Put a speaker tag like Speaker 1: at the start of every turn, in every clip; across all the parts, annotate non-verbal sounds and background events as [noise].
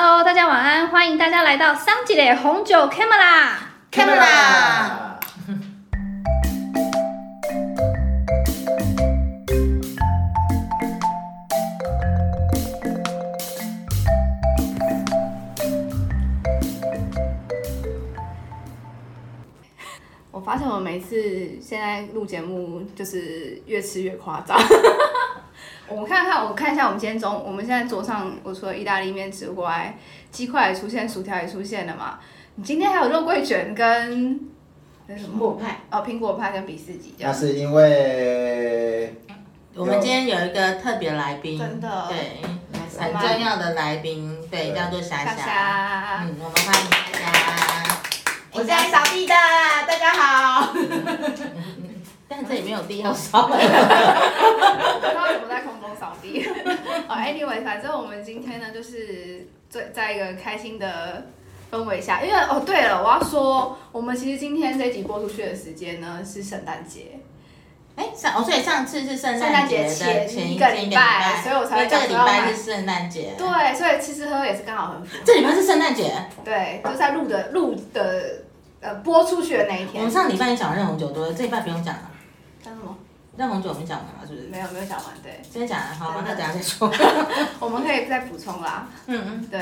Speaker 1: Hello，大家晚安，欢迎大家来到桑吉的红酒 Camera。
Speaker 2: Camera
Speaker 1: 我发现我每次现在录节目就是越吃越夸张。我们看看，我看一下，我们今天中，我们现在桌上，我除了意大利面之外，鸡块也出现，薯条也出现了嘛。你今天还有肉桂卷跟那什么？
Speaker 2: 苹果派。
Speaker 1: 哦，苹果派跟比斯吉。
Speaker 3: 那是因为
Speaker 2: 我们今天有一个特别来宾，
Speaker 1: 真的
Speaker 2: 对，很重要的来宾，对，叫做霞
Speaker 1: 夏
Speaker 2: 霞。
Speaker 1: 夏，
Speaker 2: 嗯，我们欢迎大家。
Speaker 4: 我是来扫地的，大家好。[laughs] [laughs] [laughs]
Speaker 2: 但这里没有地要扫。
Speaker 1: 不知道怎么在空中扫地。[laughs] 哦，anyway，反正我们今天呢，就是在在一个开心的氛围下，因为哦，对了，我要说，我们其实今天这一集播出去的时间呢是圣诞节，
Speaker 2: 哎，上哦，所以上次是圣
Speaker 1: 圣诞节前
Speaker 2: 前
Speaker 1: 一个
Speaker 2: 前
Speaker 1: 礼拜所以我才会
Speaker 2: 这个礼
Speaker 1: 讲说要买
Speaker 2: 拜是圣诞节。
Speaker 1: 对，所以吃吃喝喝也是刚好很符合。
Speaker 2: 这礼拜是圣诞节。
Speaker 1: 对，就是在录的录的呃播出去的那一天。
Speaker 2: 我们上礼拜也讲了热红酒多，这礼拜不用讲了。
Speaker 1: 讲什么？
Speaker 2: 热红酒我们讲完了，是不是？
Speaker 1: 没有没有讲完，对，
Speaker 2: 今天讲了，好吧，那等下再说。[laughs]
Speaker 1: 我们可以再补充啦。
Speaker 2: 嗯嗯，
Speaker 1: 对，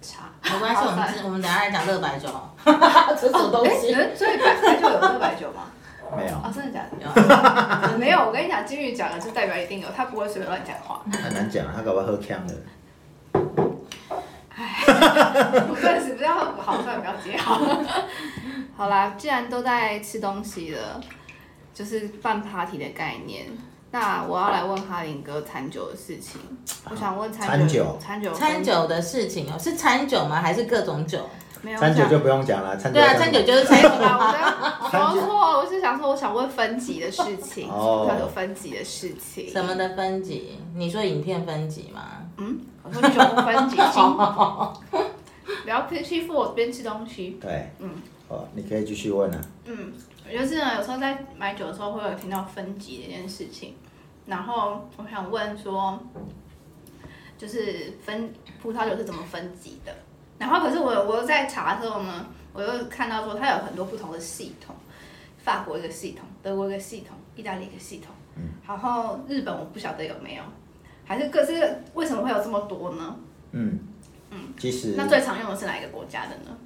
Speaker 1: 茶
Speaker 2: 没关系，我
Speaker 1: 好
Speaker 2: 们我们等下来讲热白酒好。[laughs] 这什么东西？
Speaker 1: 哎，所以白白酒有热白酒吗？
Speaker 3: 没有
Speaker 1: 哦，真的假的？
Speaker 2: 有 [laughs]
Speaker 1: 没有，我跟你讲，金鱼讲了就代表一定有，他不会随便乱讲话。
Speaker 3: 很难讲，他搞不好喝呛了。
Speaker 1: 我顿时不知道好算不要接好。好啦，既然都在吃东西了，就是办 party 的概念。那我要来问哈林哥餐酒的事情。我想问餐
Speaker 3: 餐酒
Speaker 1: 餐酒，
Speaker 2: 餐酒的事情哦，是餐酒吗？还是各种酒？
Speaker 1: 没有
Speaker 3: 餐酒就不用讲了，餐酒
Speaker 2: 对啊，
Speaker 3: 讲
Speaker 2: 餐酒就是餐酒
Speaker 1: 啊，[laughs] 我错，我是想说，我想问分级的事情，
Speaker 3: 哦
Speaker 1: 要有分级的事情。
Speaker 2: 什么的分级？你说影片分级吗？
Speaker 1: 嗯，我说酒分级，请 [laughs] 不要欺负我边吃东西。
Speaker 3: 对，
Speaker 1: 嗯，
Speaker 3: 哦，你可以继续问啊。
Speaker 1: 嗯，我我就是呢，有时候在买酒的时候会有听到分级这件事情，然后我想问说，就是分葡萄酒是怎么分级的？然后可是我我在查的时候呢，我又看到说它有很多不同的系统，法国一个系统，德国一个系统，意大利一个系统，然后日本我不晓得有没有，还是各自为什么会有这么多呢？
Speaker 3: 嗯
Speaker 1: 嗯，
Speaker 3: 其实
Speaker 1: 那最常用的是哪一个国家的呢？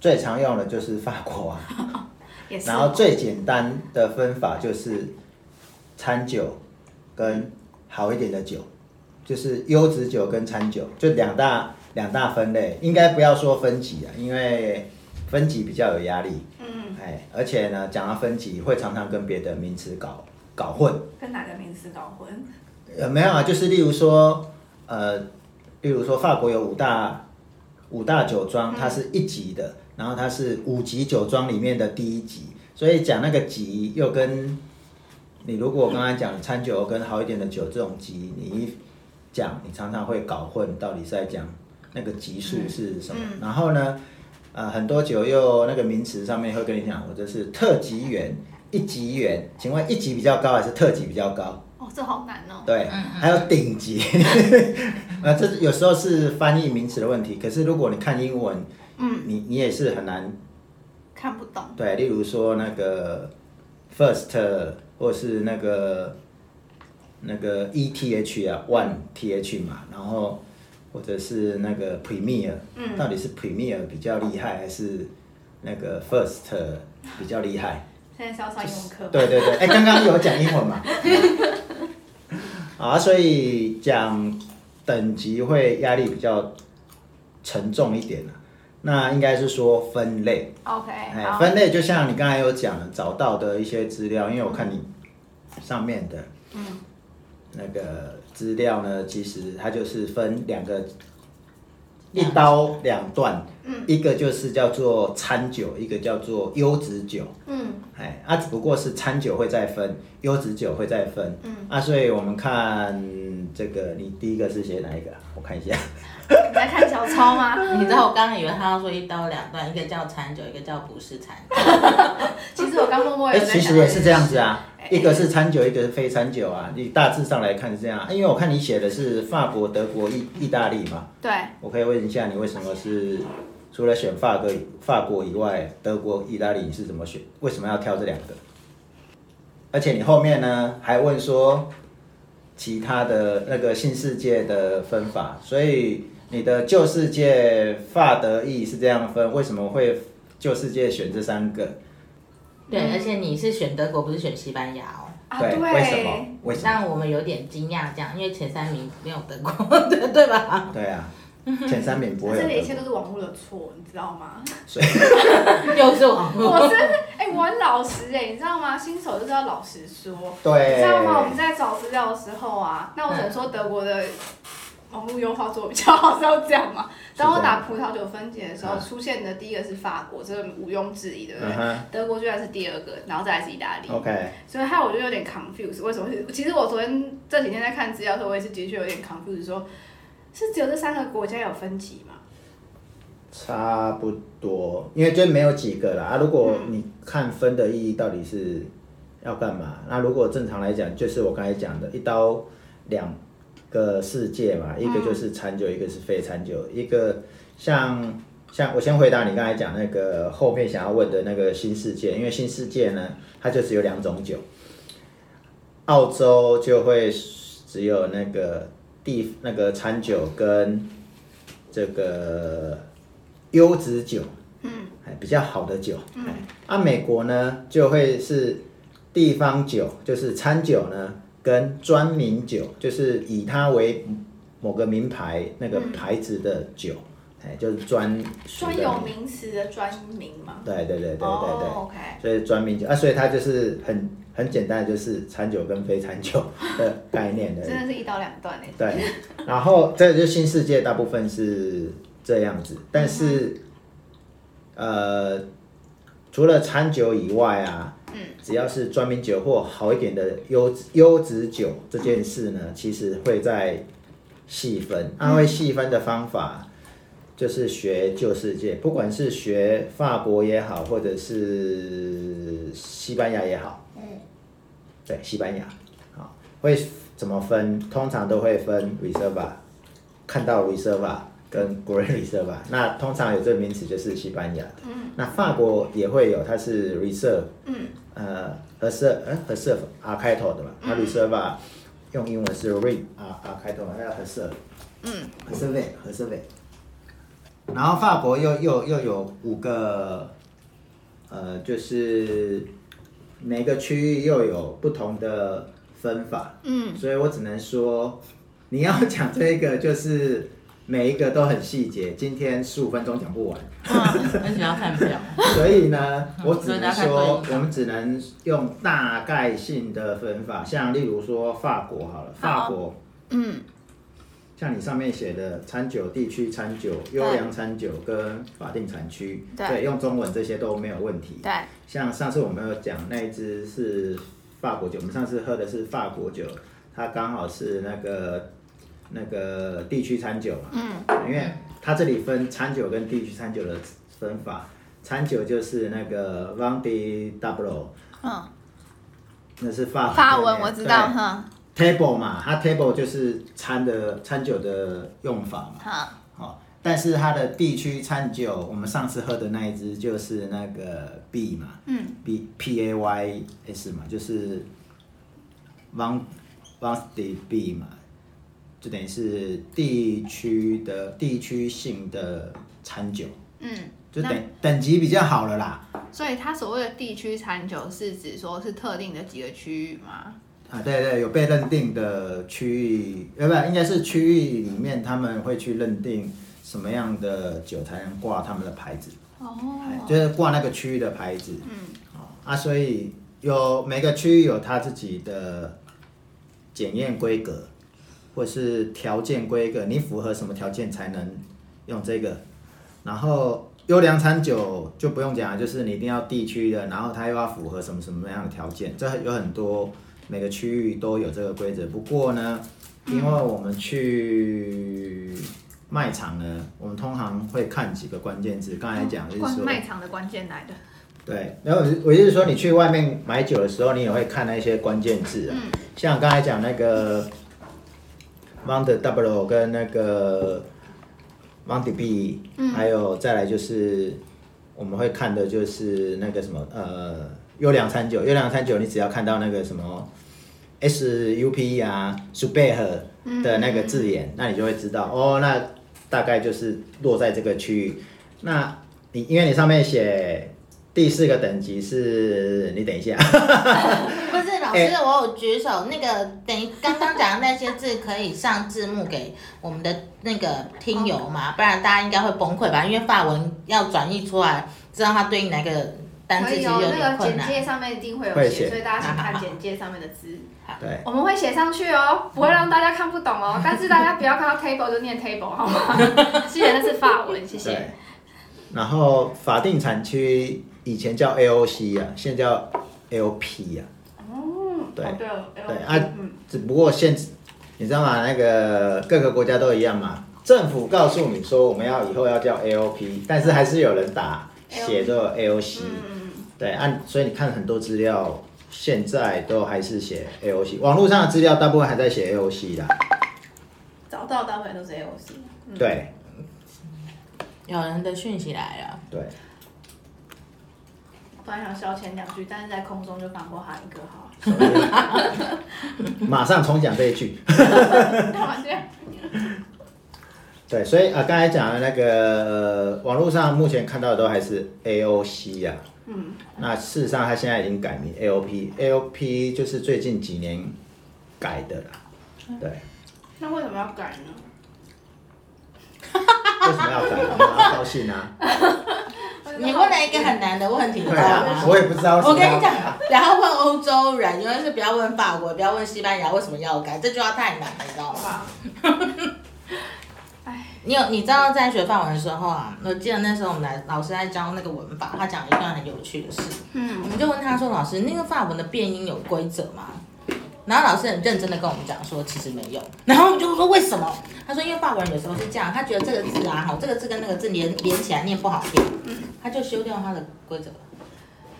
Speaker 3: 最常用的就是法国啊，然后最简单的分法就是餐酒跟好一点的酒，就是优质酒跟餐酒，就两大两大分类，应该不要说分级啊，因为分级比较有压力。
Speaker 1: 嗯，
Speaker 3: 哎，而且呢，讲到分级会常常跟别的名词搞搞混。
Speaker 1: 跟哪个名词搞混？
Speaker 3: 呃，没有啊，就是例如说，呃，例如说法国有五大五大酒庄，它是一级的，然后它是五级酒庄里面的第一级，所以讲那个级又跟你如果我刚才讲餐酒跟好一点的酒这种级，你一讲，你常常会搞混，到底是在讲那个级数是什么。然后呢，呃，很多酒又那个名词上面会跟你讲，我这是特级园、一级园，请问一级比较高还是特级比较高？
Speaker 1: 哦，这好难哦。
Speaker 3: 对，还有顶级，[laughs] 呃，这有时候是翻译名词的问题。可是如果你看英文，
Speaker 1: 嗯，
Speaker 3: 你你也是很难
Speaker 1: 看不懂。
Speaker 3: 对。例如说那个 first 或是那个那个 ETH 啊，one th 嘛，然后或者是那个 premier，
Speaker 1: 嗯
Speaker 3: 到底是 premier 比较厉害，还是那个 first 比较厉害？[laughs]
Speaker 1: 现在是要上英文课吗？
Speaker 3: 对对对，哎、刚刚有讲英文嘛？[laughs] 啊，所以讲等级会压力比较沉重一点啊那应该是说分类
Speaker 1: ，OK，
Speaker 3: 哎，
Speaker 1: 好。
Speaker 3: 分类就像你刚才有讲找到的一些资料，因为我看你上面的，
Speaker 1: 嗯，
Speaker 3: 那个资料呢，其实它就是分两个。一刀两断，
Speaker 1: 嗯
Speaker 3: 一个就是叫做餐酒，一个叫做优质酒。
Speaker 1: 嗯
Speaker 3: 哎，啊，只不过是餐酒会再分，优质酒会再分。
Speaker 1: 嗯，
Speaker 3: 啊，所以我们看这个，你第一个是写哪一个啊？我看一下。
Speaker 1: 你在看小抄吗？[laughs]
Speaker 2: 你知道我刚刚以为他要说一刀两断，一个叫餐酒，一个叫不是餐酒。[laughs]
Speaker 1: 其实我刚默默
Speaker 3: 哎、
Speaker 1: 有在想
Speaker 3: 其实也是这样子啊。
Speaker 1: 哎
Speaker 3: 一个是餐酒，一个是非餐酒啊。你大致上来看是这样，因为我看你写的是法国、德国、意意大利嘛，
Speaker 1: 对，
Speaker 3: 我可以问一下你为什么是除了选法国法国以外，德国、意大利你是怎么选？为什么要挑这两个？而且你后面呢还问说其他的那个新世界的分法，所以你的旧世界法德意是这样分，为什么会旧世界选这三个？
Speaker 2: 对，而且你是选德国，不是选西班牙哦，
Speaker 1: 啊
Speaker 3: 对，为什么？为什么？
Speaker 2: 让我们有点惊讶，这样，因为前三名没有德国，对 [laughs] 对吧？
Speaker 3: 对啊，前三名不会
Speaker 1: 这里一切都是网络的错，你知道吗？[laughs]
Speaker 2: 又是网络，
Speaker 1: 我真的，哎、我很老实哎、你知道吗？新手就是要老实说，
Speaker 3: 对，
Speaker 1: 你知道吗？我们在找资料的时候啊，那我只能说德国的网络优化做比较好，是要这样嘛？当我打葡萄酒分解的时候，
Speaker 3: 嗯
Speaker 1: 出现的第一个是法国，这个毋庸置疑，对不对？德国居然是第二个，然后再来是意大利。
Speaker 3: ，OK，
Speaker 1: 所以害我就有点 confused，为什么是？其实我昨天这几天在看资料的时候，我也是的确有点 confused，说是只有这三个国家有分级吗？
Speaker 3: 差不多，因为就没有几个啦啊。如果你看分的意义到底是要干嘛？那如果正常来讲，就是我刚才讲的一刀两个世界嘛，一个就是餐酒，一个是非餐酒，一个像像我先回答你刚才讲那个后面想要问的那个新世界，因为新世界呢，它就只有两种酒，澳洲就会只有那个地那个餐酒跟这个优质酒，嗯，哎，比较好的酒，嗯，啊，美国呢就会是地方酒，就是餐酒呢跟专名酒，就是以它为某个名牌那个牌子的酒，哎、就是专
Speaker 1: 专有名词的专名嘛？
Speaker 3: 对对对对对
Speaker 1: ，OK，
Speaker 3: 所以专名酒啊，所以它就是很很简单，就是餐酒跟非餐酒 [laughs] 的概念的。
Speaker 1: 真的是一刀两断哎。
Speaker 3: 对，然后这个就新世界大部分是这样子，但是、呃，除了餐酒以外啊，嗯，只要是专名酒或好一点的优质优质酒这件事呢，其实会在细分，它会细分的方法。就是学旧世界，不管是学法国也好，或者是西班牙也好，嗯，对，西班牙，好，会怎么分？通常都会分 reserva，看到 reserva 跟 great reserva，那通常有这个名词就是西班牙的，嗯，那法国也会有，它是 reserve，嗯，呃，和 serve，呃，和 serve R 开头的嘛，那 reserva 用英文是 re R R 开头，还有和 serve，嗯，和 serve 和 serve。然后法国又又又有五个，呃，就是每个区域又有不同的分法，嗯，所以我只能说，你要讲这个就是每一个都很细节，今天十五分钟讲不完，
Speaker 2: 而且要看表，[laughs]
Speaker 3: 所以呢，[laughs] 我只能说，我们只能用大概性的分法，像例如说法国好了，法国，
Speaker 1: 嗯，
Speaker 3: 像你上面写的餐酒地区餐酒、优良餐酒跟法定产区，
Speaker 1: 对
Speaker 3: 用中文这些都没有问题。
Speaker 1: 对，
Speaker 3: 像上次我们有讲那一支是法国酒，我们上次喝的是法国酒，它刚好是那个那个地区餐酒嘛，嗯，因为它这里分餐酒跟地区餐酒的分法，餐酒就是那个 v a n de Double，
Speaker 1: 嗯，
Speaker 3: 那是法
Speaker 1: 法文我知道，哈
Speaker 3: ，table 嘛，它 table 就是餐的餐酒的用法嘛。
Speaker 1: 哈，
Speaker 3: 好，但是它的地区餐酒，我们上次喝的那一支就是那个 B 嘛，
Speaker 1: 嗯
Speaker 3: ，B P A Y S 嘛，就是 Van Van de B 嘛，就等于是地区的地区性的餐酒，
Speaker 1: 嗯，
Speaker 3: 就等等级比较好了啦。
Speaker 1: 所以它所谓的地区餐酒是指说是特定的几个区域吗？
Speaker 3: 啊，对对，有被认定的区域，呃，不，应该是区域里面他们会去认定什么样的酒才能挂他们的牌子，哎
Speaker 1: 哦，
Speaker 3: 就是挂那个区域的牌子。
Speaker 1: 嗯，
Speaker 3: 哦啊，所以有每个区域有它自己的检验规格，或是条件规格，你符合什么条件才能用这个？然后优良餐酒就不用讲了，就是你一定要地区的，然后它又要符合什么什么样的条件，这有很多每个区域都有这个规则。不过呢，因为我们去卖场呢，我们通常会看几个关键字，刚才讲就是说。
Speaker 1: 关卖场的关键来的，
Speaker 3: 对，然后我是我就是说，你去外面买酒的时候，你也会看那些关键字啊，像刚才讲那个 Mount W 跟那个 Mount B，、还有再来就是我们会看的就是那个什么呃优良餐酒，优良餐酒你只要看到那个什么 SUP 啊 s u p e r 的那个字眼，那你就会知道哦，那大概就是落在这个区域。那你因为你上面写第四个等级是，你等一下，[laughs]
Speaker 2: 不是老师，
Speaker 3: 哎
Speaker 2: 我有举手，那个等于刚刚讲的那些字可以上字幕给我们的那个听友嘛，不然大家应该会崩溃吧？因为法文要转译出来，知道它对应哪个单
Speaker 1: 可
Speaker 2: 字其实有
Speaker 1: 以哦，那个。简介上面一定会有写，所以大家请看简介上面的字。
Speaker 3: 对，
Speaker 1: 我们会写上去哦，[laughs] 不会让大家看不懂哦。[laughs] 但是大家不要看到 table 就念 table 好吗？记得那是法文，谢谢。。
Speaker 3: 然后法定产区以前叫 AOC 啊，现在叫 LP 啊，
Speaker 1: 哦，
Speaker 3: 对
Speaker 1: 哦对
Speaker 3: 对啊
Speaker 1: 嗯，
Speaker 3: 只不过现你知道吗？那个各个国家都一样嘛，政府告诉你说我们要以后要叫 AOP，但是还是有人打写作 AOC。
Speaker 1: 嗯
Speaker 3: 对，啊所以你看很多资料，现在都还是写 AOC，网络上的资料大部分还在写 AOC 啦。
Speaker 1: 找到大部分都是 AOC。嗯，
Speaker 3: 对。
Speaker 2: 有人的讯息来了，
Speaker 3: 对，
Speaker 1: 本来想消遣两句，但是在空中就放过他一个好。
Speaker 3: 所 [laughs] 以马上重讲这一句。
Speaker 1: 干嘛这样？
Speaker 3: 对，所以啊，刚才讲的那个、呃、网络上目前看到的都还是 AOC 啊。
Speaker 1: 嗯，
Speaker 3: 那事实上，它现在已经改名 AOP，AOP 就是最近几年改的啦。对，
Speaker 1: 那为什么要改呢？[laughs]
Speaker 3: 为什么要改？我们要高兴啊！
Speaker 2: 你问了一个很难的问题，你知道
Speaker 3: 啊，
Speaker 2: 吗？
Speaker 3: 我也不知道
Speaker 2: 我跟你讲，然后问欧洲人，尤其是不要问法国，不要问西班牙，为什么要改？这句话太难了，你知道吗？[laughs] 你有你知道在学范文的时候啊，我记得那时候我们来老师在教那个文法，他讲一段很有趣的事，
Speaker 1: 嗯
Speaker 2: 我们就问他说：“老师，那个法文的变音有规则吗？”然后老师很认真的跟我们讲说，其实没有。然后我们就说为什么？他说因为法文有时候是这样，他觉得这个字啊，好，这个字跟那个字连连起来念不好听，他就修掉他的规则。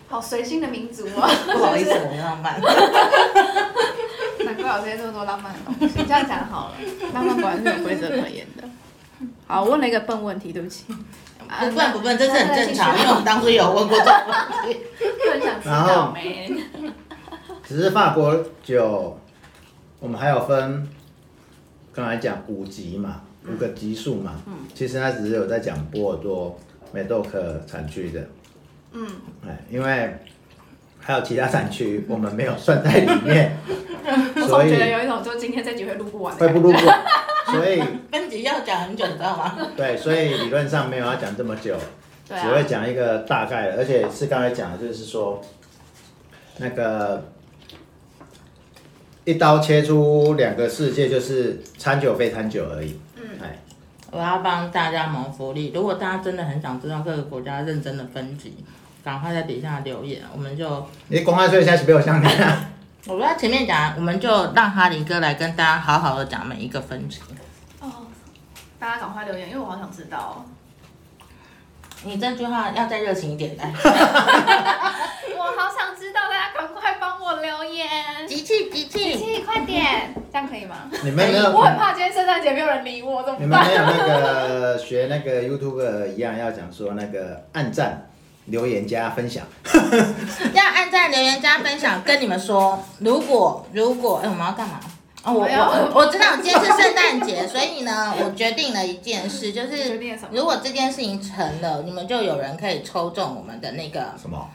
Speaker 1: 好随性的民族哦。[laughs]
Speaker 2: 不好意思，[laughs] 我没浪漫。[laughs]
Speaker 1: 难怪有这些这么多浪漫的东西。这样讲好了，浪漫果然是有规则可言的。好，我问了一个笨问题，对不起。
Speaker 2: 不笨不笨，这是很正常，因为我们当初有问过这个问题。
Speaker 1: 就很想知道没？
Speaker 3: 只是法国酒，我们还有分，刚才讲五级嘛，五个级数嘛。嗯其实它只是有在讲波尔多、梅豆克产区的。
Speaker 1: 嗯，
Speaker 3: 哎，因为还有其他产区我们没有算在里面，
Speaker 1: 我 [laughs]
Speaker 3: 所以
Speaker 1: 总觉得有一种就今天这集会录不完
Speaker 3: 会。不录不完。所以 [laughs]
Speaker 2: 分级要讲很久，你知道吗？
Speaker 3: 对，所以理论上没有要讲这么久，只会
Speaker 1: 啊，
Speaker 3: 讲一个大概的，而且是刚才讲的，就是说那个一刀切出两个世界，就是餐酒非餐酒而已。
Speaker 1: 嗯，
Speaker 3: 哎，
Speaker 2: 我要帮大家谋福利，如果大家真的很想知道各个国家认真的分级，赶快在底下留言，我们就
Speaker 3: 你公开说一下是被我相听啊。[laughs]
Speaker 2: 我在前面讲，我们就让哈林哥来跟大家好好的讲每一个分级。
Speaker 1: 哦，大家赶快留言，因为我好想知道哦。
Speaker 2: 你这句话要再热情一点来，[laughs] [laughs]
Speaker 1: 我好想留言。
Speaker 2: 集气集气。
Speaker 1: 气，快点，这样可以吗？
Speaker 3: 你们没有，
Speaker 1: 我很怕今天圣诞节没有人理我，怎
Speaker 3: 你
Speaker 1: 么办？
Speaker 3: 们没有那个学那个 YouTube 一样，要讲说那个按赞、留言加分享。
Speaker 2: 要按赞、留言、加分享，跟你们说，如果如果哎、我们要干嘛？哦，我
Speaker 1: 我要
Speaker 2: 我我知道今天是圣诞节，所以呢，我决定了一件事，就是如果这件事情成了，你们就有人可以抽中我们的那个
Speaker 3: 什么？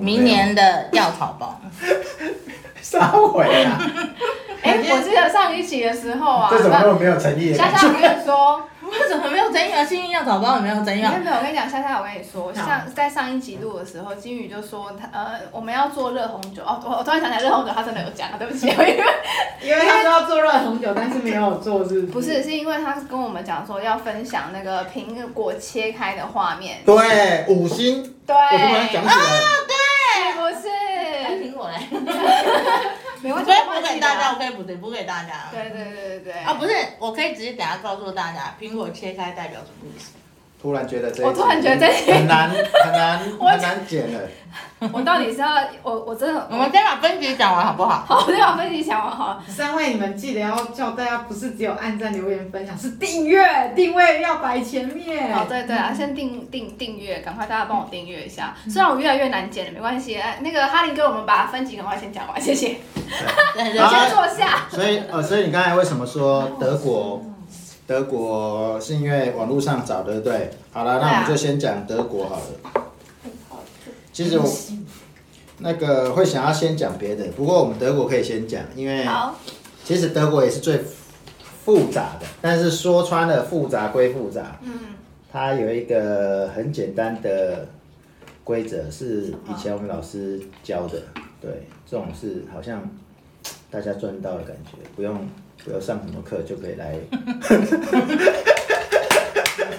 Speaker 2: 明年的药草包。[laughs]
Speaker 3: 烧毁啊！
Speaker 1: 哎、我记得上一期的时候啊，
Speaker 3: 这怎么那么没有诚意？
Speaker 1: 夏夏，我跟你说，
Speaker 2: 为什么没有诚意啊？幸运药草包也没有诚意啊。
Speaker 1: 没有。没有，我跟你讲，夏夏，我跟你说，像在上一集录的时候，金宇就说他呃，我们要做热红酒。哦，我我突然想起来热红酒，他真的有讲，对不起，因 [laughs] 为
Speaker 4: 因为他说要做热红酒，但是没有做，是
Speaker 1: 不是？是因为他跟我们讲说要分享那个苹果切开的画面，
Speaker 3: 对，五星，
Speaker 1: 对，
Speaker 3: 我突然想起来，
Speaker 1: 是不
Speaker 2: 哎
Speaker 1: 是？
Speaker 2: 苹果嘞，[laughs] 我可以补给大家，我可以补给补给大家。
Speaker 1: 对对对对对。
Speaker 2: 啊，不是，我可以直接等下告诉大家，苹果切开代表什么意思？
Speaker 3: 突然觉得这一集
Speaker 1: 我突然觉得这一集
Speaker 3: 很难很难 [laughs]
Speaker 1: 我
Speaker 3: 很难剪了。
Speaker 1: 我到底是要我我真的
Speaker 2: 我们先把分级讲完好不好？
Speaker 1: 好，[laughs] 我先把分级讲完好了。
Speaker 4: 三位，你们记得要叫大家，不是只有按赞、留言、分享，是订阅，定位要摆前面。
Speaker 1: 哦，对对啊，先订订订阅，赶快大家帮我订阅一下。虽然我越来越难剪了，没关系。哎那个哈林哥，我们把分级赶快先讲完，谢谢。[laughs] 先坐下。
Speaker 3: 所以呃，所以你刚才为什么说德国？德国是因为网络上找的，对？好了，那我们就先讲德国好了。其实我那个会想要先讲别的，不过我们德国可以先讲，因为，其实德国也是最复杂的，但是说穿了复杂归复杂，
Speaker 1: 嗯，
Speaker 3: 它有一个很简单的规则，是以前我们老师教的。对，这种是好像大家赚到的感觉，不用不用上什么课就可以来。[laughs]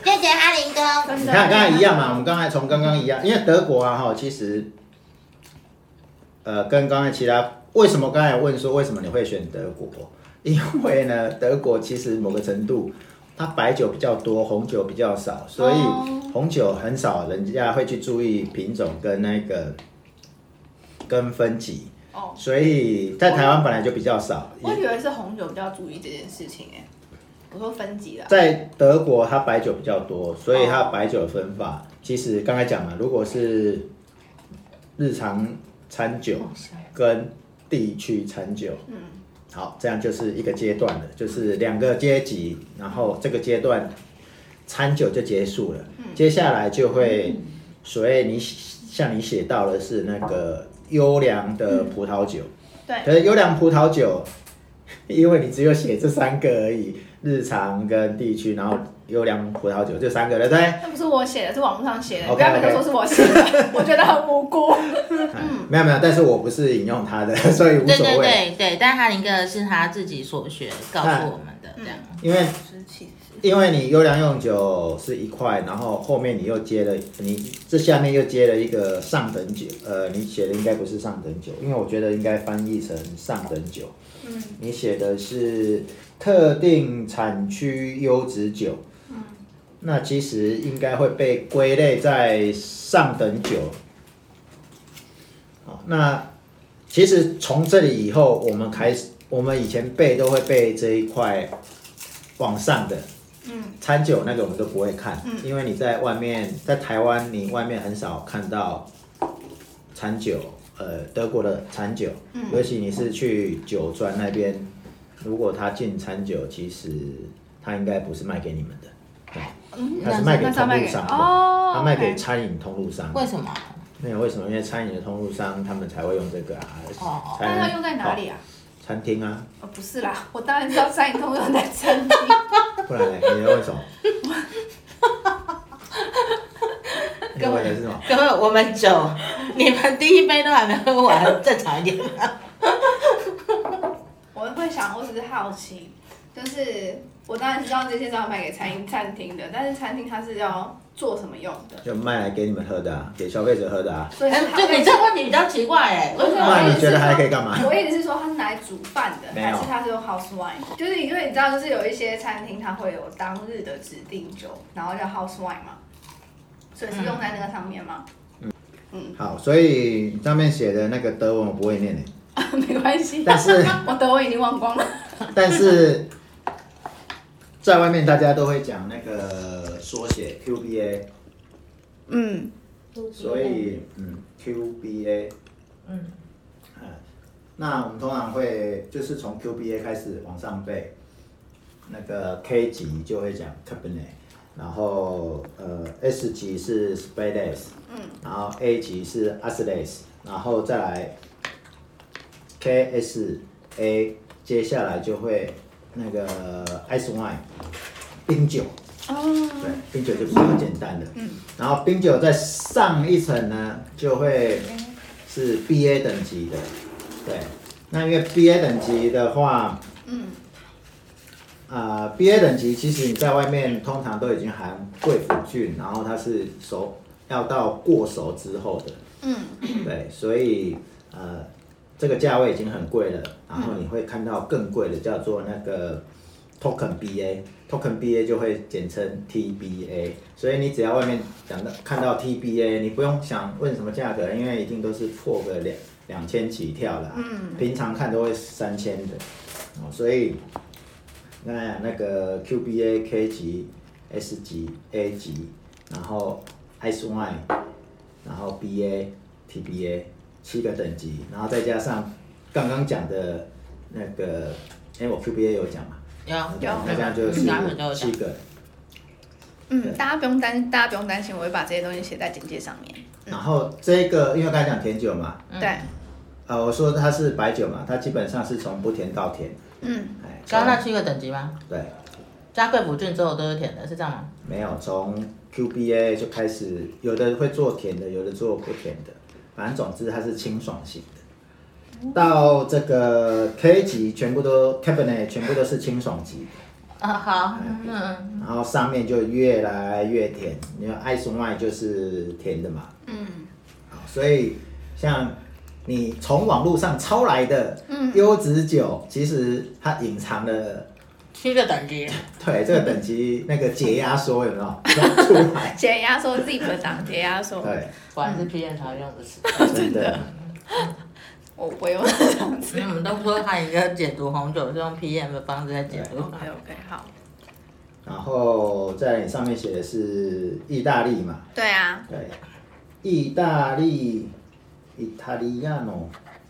Speaker 2: 谢谢哈林哥。
Speaker 3: 你看刚才一样嘛，我们刚才从刚刚一样，因为德国啊哈，其实呃跟刚才其他为什么刚才问说为什么你会选德国？因为呢，德国其实某个程度。它白酒比较多，红酒比较少，所以
Speaker 1: 哦
Speaker 3: 红酒很少人家会去注意品种跟那个跟分级，
Speaker 1: 哦，
Speaker 3: 所以在台湾本来就比较少。
Speaker 1: 我以为是红酒比较注意这件事情哎。我说分级啦。
Speaker 3: 在德国，它白酒比较多，所以它白酒的分法，其实刚才讲嘛，如果是日常餐酒跟地区餐酒，
Speaker 1: 嗯，
Speaker 3: 好，这样就是一个阶段了，就是两个阶级，然后这个阶段餐酒就结束了，接下来就会所谓你像你写到的是那个优良的葡萄酒，
Speaker 1: 对。
Speaker 3: 可是优良葡萄酒，[laughs] 因为你只有写这三个而已，日常跟地区，然后优良葡萄酒这三个，对不对？
Speaker 1: 那不是我写的，是网络上写的。不要每个
Speaker 3: OK
Speaker 1: 说是我写的，[laughs] 我觉得很无辜。
Speaker 3: 嗯，没有没有，但是我不是引用他的，[laughs] 所以无
Speaker 2: 对对
Speaker 3: 所谓。
Speaker 2: 对对，但哈林哥是他自己所学告诉我们的，这样。
Speaker 3: 因为因为你优良用酒是一块，然后后面你又接了，你这下面又接了一个上等酒，呃，你写的应该不是上等酒，因为我觉得应该翻译成上等酒。
Speaker 1: 嗯，
Speaker 3: 你写的是特定产区优质酒，
Speaker 1: 嗯
Speaker 3: 那其实应该会被归类在上等酒。好，那其实从这里以后，我们开始，我们以前背都会背这一块往上的。
Speaker 1: 嗯，
Speaker 3: 餐酒那个我们都不会看，
Speaker 1: 嗯
Speaker 3: 因为你在外面，在台湾你外面很少看到餐酒，呃，德国的餐酒，
Speaker 1: 嗯
Speaker 3: 尤其你是去酒庄那边，如果他进餐酒，其实他应该不是卖给你们的，对，
Speaker 1: 嗯
Speaker 3: 他是卖给通路商的，
Speaker 1: 哦
Speaker 3: 他卖给餐饮通路商。
Speaker 2: 为什么？
Speaker 3: 没有为什么？因为餐饮的通路商他们才会用这个啊，
Speaker 2: 哦
Speaker 3: 才能
Speaker 1: 那要用在哪里啊？
Speaker 3: 餐厅啊，
Speaker 1: 哦，不是啦，我当然知道餐饮通用在餐厅。
Speaker 3: 不然呢你要 [laughs] 为什么？各位是什么？
Speaker 2: 各位，我们酒，你们第一杯都还没喝完，正常一点吗？[laughs]
Speaker 1: 我会想，我只是好奇，就是我当然知道这些是要卖给餐饮餐厅的，但是餐厅它是要做什么用的？
Speaker 3: 就卖来给你们喝的啊，给消费者喝的啊。
Speaker 1: 所以
Speaker 2: 就你这个问题比较奇怪哎，为什
Speaker 3: 那
Speaker 2: 么？
Speaker 3: 你觉得还可以干嘛？
Speaker 1: 我意思是说，它是拿来煮饭的，还是它是用 house wine？就是因为你知道，就是有一些餐厅它会有当日的指定酒，然后叫 house wine 嘛，所以是用在那个上面吗？
Speaker 3: 好，所以上面写的那个德文我不会念的，[laughs]
Speaker 1: 没关系，
Speaker 3: 但是 [laughs]
Speaker 1: 我德文已经忘光了。
Speaker 3: 但是在外面大家都会讲那个缩写 QBA，
Speaker 1: 嗯，
Speaker 3: 所以嗯 QBA，
Speaker 2: 嗯，
Speaker 3: 嗯，那我们通常会就是从 QBA 开始往上背，那个 K 级就会讲 Cabernet，然后呃 S 级是 Spades，
Speaker 1: 嗯，
Speaker 3: 然后 A 级是 a s l e s 然后再来 KSA，接下来就会那个 Ice Wine 冰酒，
Speaker 1: 哦，
Speaker 3: 对，冰酒就比较简单的，
Speaker 1: 嗯，
Speaker 3: 然后冰酒在上一层呢就会是 BA 等级的，对，那因为 BA 等级的话，
Speaker 1: 嗯，
Speaker 3: 啊、b a 等级其实你在外面通常都已经含贵腐菌，然后它是熟要到过熟之后的，
Speaker 1: 嗯，
Speaker 3: 对，所以呃这个价位已经很贵了，然后你会看到更贵的叫做那个 Token BA，token BA 就会简称 TBA，所以你只要外面讲到看到 TBA，你不用想问什么价格，因为一定都是破个两两千起跳啦。
Speaker 1: 嗯，
Speaker 3: 平常看都会三千的，哦，所以那那个 QBA、K 级、S 级、A 级，然后 SY，然后 BA、TBA 七个等级，然后再加上刚刚讲的那个，哎，我 QBA 有讲嘛？
Speaker 2: 有
Speaker 1: 有
Speaker 3: 那这样就是七个。
Speaker 1: 嗯，大家不用担，大家不用担心，我会把这些东西写在简介上面。
Speaker 3: 然后这个，因为刚才讲甜酒嘛，
Speaker 1: 对，
Speaker 3: 呃，我说它是白酒嘛，它基本上是从不甜到甜，
Speaker 1: 嗯，
Speaker 2: 刚刚那七个等级吗？
Speaker 3: 对，
Speaker 2: 加贵腐菌之后都是甜的，是这样吗？
Speaker 3: 没有，从 QBA 就开始，有的会做甜的，有的做不甜的，反正总之它是清爽型的。到这个 K 级全部都 Cabernet 全部都是清爽级，
Speaker 2: 啊，好，嗯，
Speaker 3: 然后上面就越来越甜。你看艾松麦就是甜的嘛，
Speaker 1: 嗯，
Speaker 3: 好所以像你从网络上抄来的
Speaker 1: 嗯
Speaker 3: 优质酒，其实它隐藏了
Speaker 2: 七个等级，[laughs]
Speaker 3: 对这个等级那个解压缩有没有 [laughs] 出来？
Speaker 1: 解压缩 zip 档解压缩，
Speaker 3: 对，
Speaker 2: 果然是 P N 常用的词。
Speaker 3: 真的。[laughs]
Speaker 1: 我不用这样子。
Speaker 2: 所以我们都说他一个解读红酒是用 P M 的方式在解读。
Speaker 1: OK OK，好，
Speaker 3: 然后在你上面写的是意大利嘛？
Speaker 1: 对啊，
Speaker 3: 对，意大利，Italiano，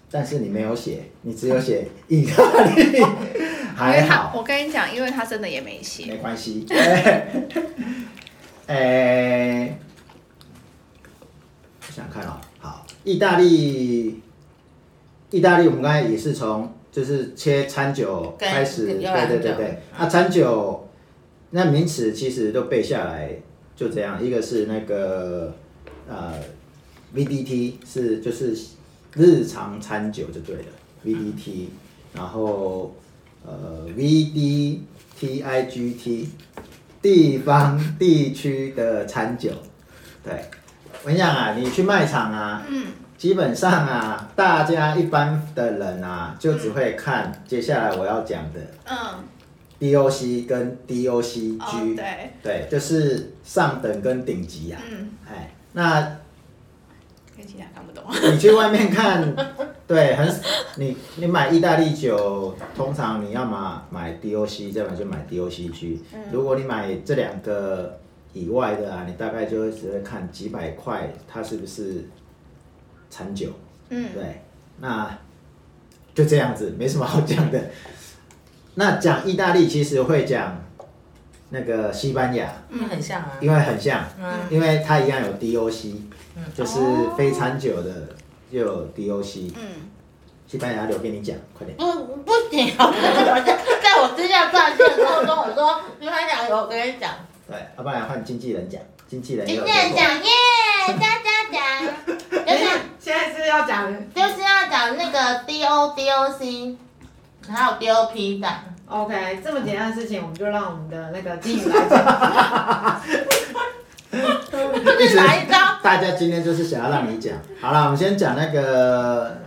Speaker 3: 但是你没有写，你只有写意大利，[laughs] 还好，
Speaker 1: 我跟你讲，因为他真的也没写
Speaker 3: 没
Speaker 1: 写。
Speaker 3: 关系。[laughs] 哎、哎我想看哦，好，意大利，意大利，我们刚才也是从就是切餐酒开始，对对对对，啊，餐酒那名词其实都背下来，就这样，一个是那个呃 VDT 是就是日常餐酒就对了，VDT，然后呃 VDTIGT 地方地区的餐酒，对，我跟你讲啊，你去卖场啊，
Speaker 1: 嗯，
Speaker 3: 基本上啊，大家一般的人啊，就只会看接下来我要讲的
Speaker 1: 嗯
Speaker 3: ，DOC 跟 DOCG，、
Speaker 1: 哦，对，
Speaker 3: 对，就是上等跟顶级啊，
Speaker 1: 嗯，
Speaker 3: 哎，那
Speaker 1: 跟其他看不懂。
Speaker 3: 你去外面看，[laughs] 对，很你你买意大利酒，通常你要么买 DOC，要么就买 DOCG。如果你买这两个以外的啊，你大概就会只会看几百块，它是不是餐酒？
Speaker 1: 嗯，
Speaker 3: 对，那就这样子，没什么好讲的。[laughs] 那讲意大利，其实会讲那个西班牙，
Speaker 2: 因为很像啊。
Speaker 3: 因为很像，
Speaker 2: 嗯，
Speaker 3: 因为它一样有 DOC，就是
Speaker 1: 哦
Speaker 3: 非餐酒的就有 DOC。
Speaker 1: 嗯，
Speaker 3: 西班牙留给你讲，快点。
Speaker 2: 不不行啊！我在在我私下断线的时候跟我说，你还讲有，我跟你讲，
Speaker 3: 对，要不然换经纪人讲，经纪人也
Speaker 2: 今
Speaker 3: 有做过。
Speaker 2: 天讲耶，[laughs] 大家讲，[laughs] 就是
Speaker 4: 现在是要讲
Speaker 2: 就是要讲那个 D O D O C，还有 D O P 的。
Speaker 4: OK，这么简单的事情，我们就让我们的那个经理来讲。
Speaker 2: 这是哪一招？
Speaker 3: 大家今天就是想要让你讲。好了，我们先讲那个，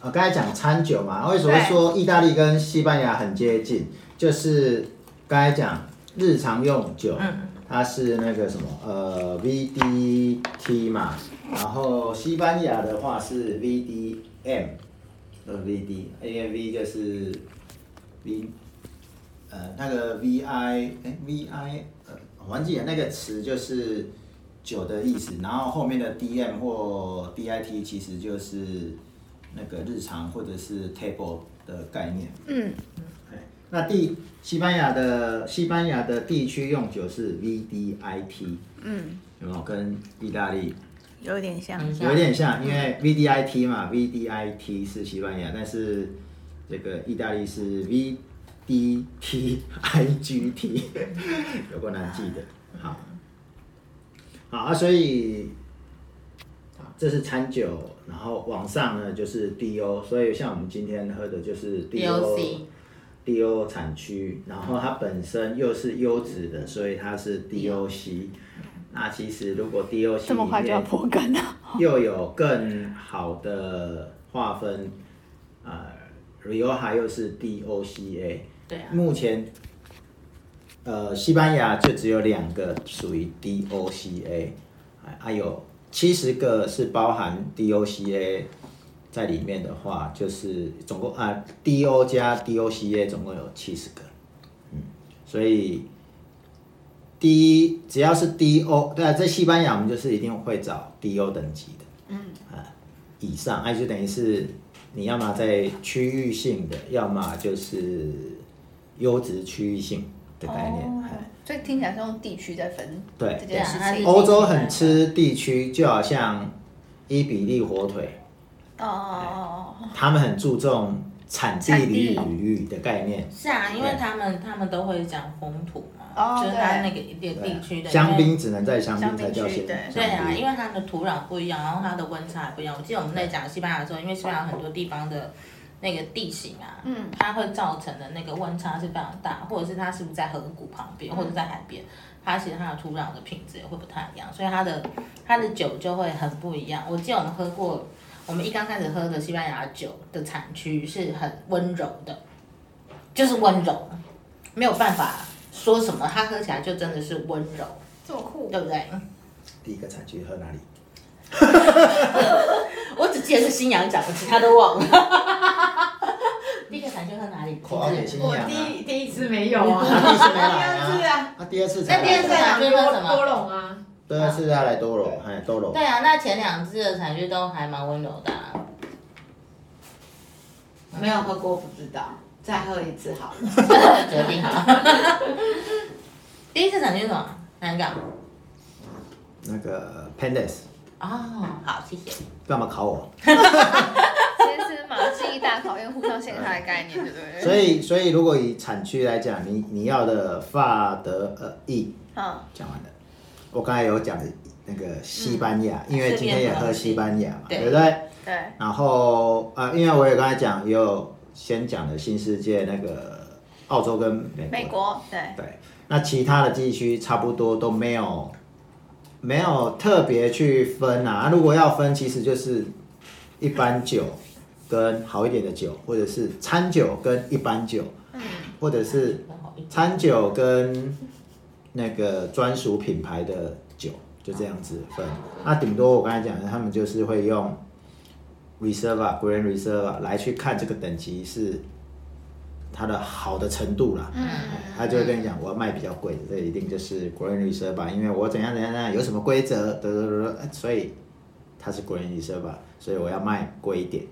Speaker 3: 呃，刚才讲餐酒嘛，为什么说意大利跟西班牙很接近？就是刚才讲日常用酒，
Speaker 2: 嗯，
Speaker 3: 它是那个什么，呃，VDT 嘛，然后西班牙的话是 VDM，呃，VD，因为 V 就是 V，呃，那个 VI，哎，VI，呃，忘记了那个词就是酒的意思，然后后面的 DM 或 DIT 其实就是那个日常或者是 table 的概念。
Speaker 1: 嗯，
Speaker 3: 那地西班牙的西班牙的地区用酒是 VDIT，
Speaker 1: 嗯，
Speaker 3: 有没有跟意大利
Speaker 1: 有点像。
Speaker 3: 有点像？因为 VDIT 嘛，VDIT 是西班牙，但是这个意大利是 VDTIGT，[laughs] 有够难记的。好，好啊，所以这是餐酒，然后往上呢就是 DO，所以像我们今天喝的就是
Speaker 2: D O C。
Speaker 3: DO 产区，然后它本身又是优质的，所以它是 DOC。那其实如果 DOC
Speaker 1: 这么快就要破梗了？[laughs]
Speaker 3: 又有更好的划分，呃，Rioja 又是 DOCA。
Speaker 2: 对啊。
Speaker 3: 目前呃，西班牙就只有两个属于 DOCA，还还有七十个是包含 DOCA 在里面的话，就是总共啊 DO 加 DOCA 总共有七十个，嗯，所以 D 只要是 DO，对啊，在西班牙我们就是一定会找 DO 等级的，嗯，啊以上，那就等于是你要么在区域性的，要么就是优质区域性的概念，
Speaker 1: 所以听起来是用地区在分
Speaker 3: 对
Speaker 1: 这件事情。
Speaker 3: 欧洲很吃地区，就好像伊比利火腿，
Speaker 1: 哦哦哦哦，
Speaker 3: 他们很注重产地
Speaker 1: 产地
Speaker 3: 域的概念。
Speaker 2: 是啊，因为他们他们都会讲风土嘛，
Speaker 1: 哦
Speaker 2: 就是他那个一点地区的
Speaker 3: 香槟只能在香槟才叫香
Speaker 1: 区对
Speaker 2: 对啊，因为它的土壤不一样，然后它的温差也不一样。我记得我们在讲西班牙的时候，因为西班牙很多地方的那个地形啊，
Speaker 1: 嗯，
Speaker 2: 它会造成的那个温差是非常大，或者是它是不是在河谷旁边，或者在海边，它其实它的土壤的品质也会不太一样，所以它的它的酒就会很不一样。我记得我们喝过，我们一刚开始喝的西班牙酒的产区是很温柔的，就是温柔，没有办法说什么，它喝起来就真的是温柔，
Speaker 1: 这么酷。
Speaker 2: 对不对？
Speaker 3: 第一个产区喝哪里？[laughs]
Speaker 2: 我只记得是新阳讲的，其他都忘了。[laughs] 第一个产区喝哪里？
Speaker 4: 第一第一次没有啊，
Speaker 3: 他第一次没来 [laughs]
Speaker 4: 第二次
Speaker 3: 啊，
Speaker 4: 啊，
Speaker 3: 他第二次才
Speaker 2: 那第二次
Speaker 3: 来，
Speaker 2: 产区喝什么
Speaker 4: 多隆啊，
Speaker 3: 第二次他来多罗，哎，多罗，
Speaker 2: 对啊，那前两支的产区都还蛮温柔的、啊。
Speaker 4: 没有喝过不知道，再喝一次好了。[laughs]
Speaker 2: 决定好。[laughs] 第一次产区是什么？南港。
Speaker 3: 那个 Pandas
Speaker 2: 哦，好，谢谢。
Speaker 3: 干嘛考我？
Speaker 1: 今天是马记忆大考验，互相陷害的概念，对不对？
Speaker 3: 所以，所以如果以产区来讲，你你要的法德呃意
Speaker 1: 嗯，
Speaker 3: 讲完了，我刚才有讲的那个西班牙，因为今天也喝西班牙嘛，
Speaker 2: 对
Speaker 3: 对不对？
Speaker 1: 对，
Speaker 3: 然后呃，因为我也刚才讲，也有先讲的新世界那个澳洲跟美国，
Speaker 1: 美国对，
Speaker 3: 对，那其他的地区差不多都没有没有特别去分啊。如果要分，其实就是一般酒跟好一点的酒，或者是餐酒跟一般酒，或者是餐酒跟那个专属品牌的酒，就这样子分。那顶多我刚才讲的，他们就是会用 Reserva、Grand Reserva 来去看这个等级是它的好的程度啦。
Speaker 1: 嗯，
Speaker 3: 他就会跟你讲，我要卖比较贵的，这一定就是 Grand Reserve，因为我怎样怎样怎样，有什么规则，得得得得，所以它是 Grand Reserve，所以我要卖贵一点，对，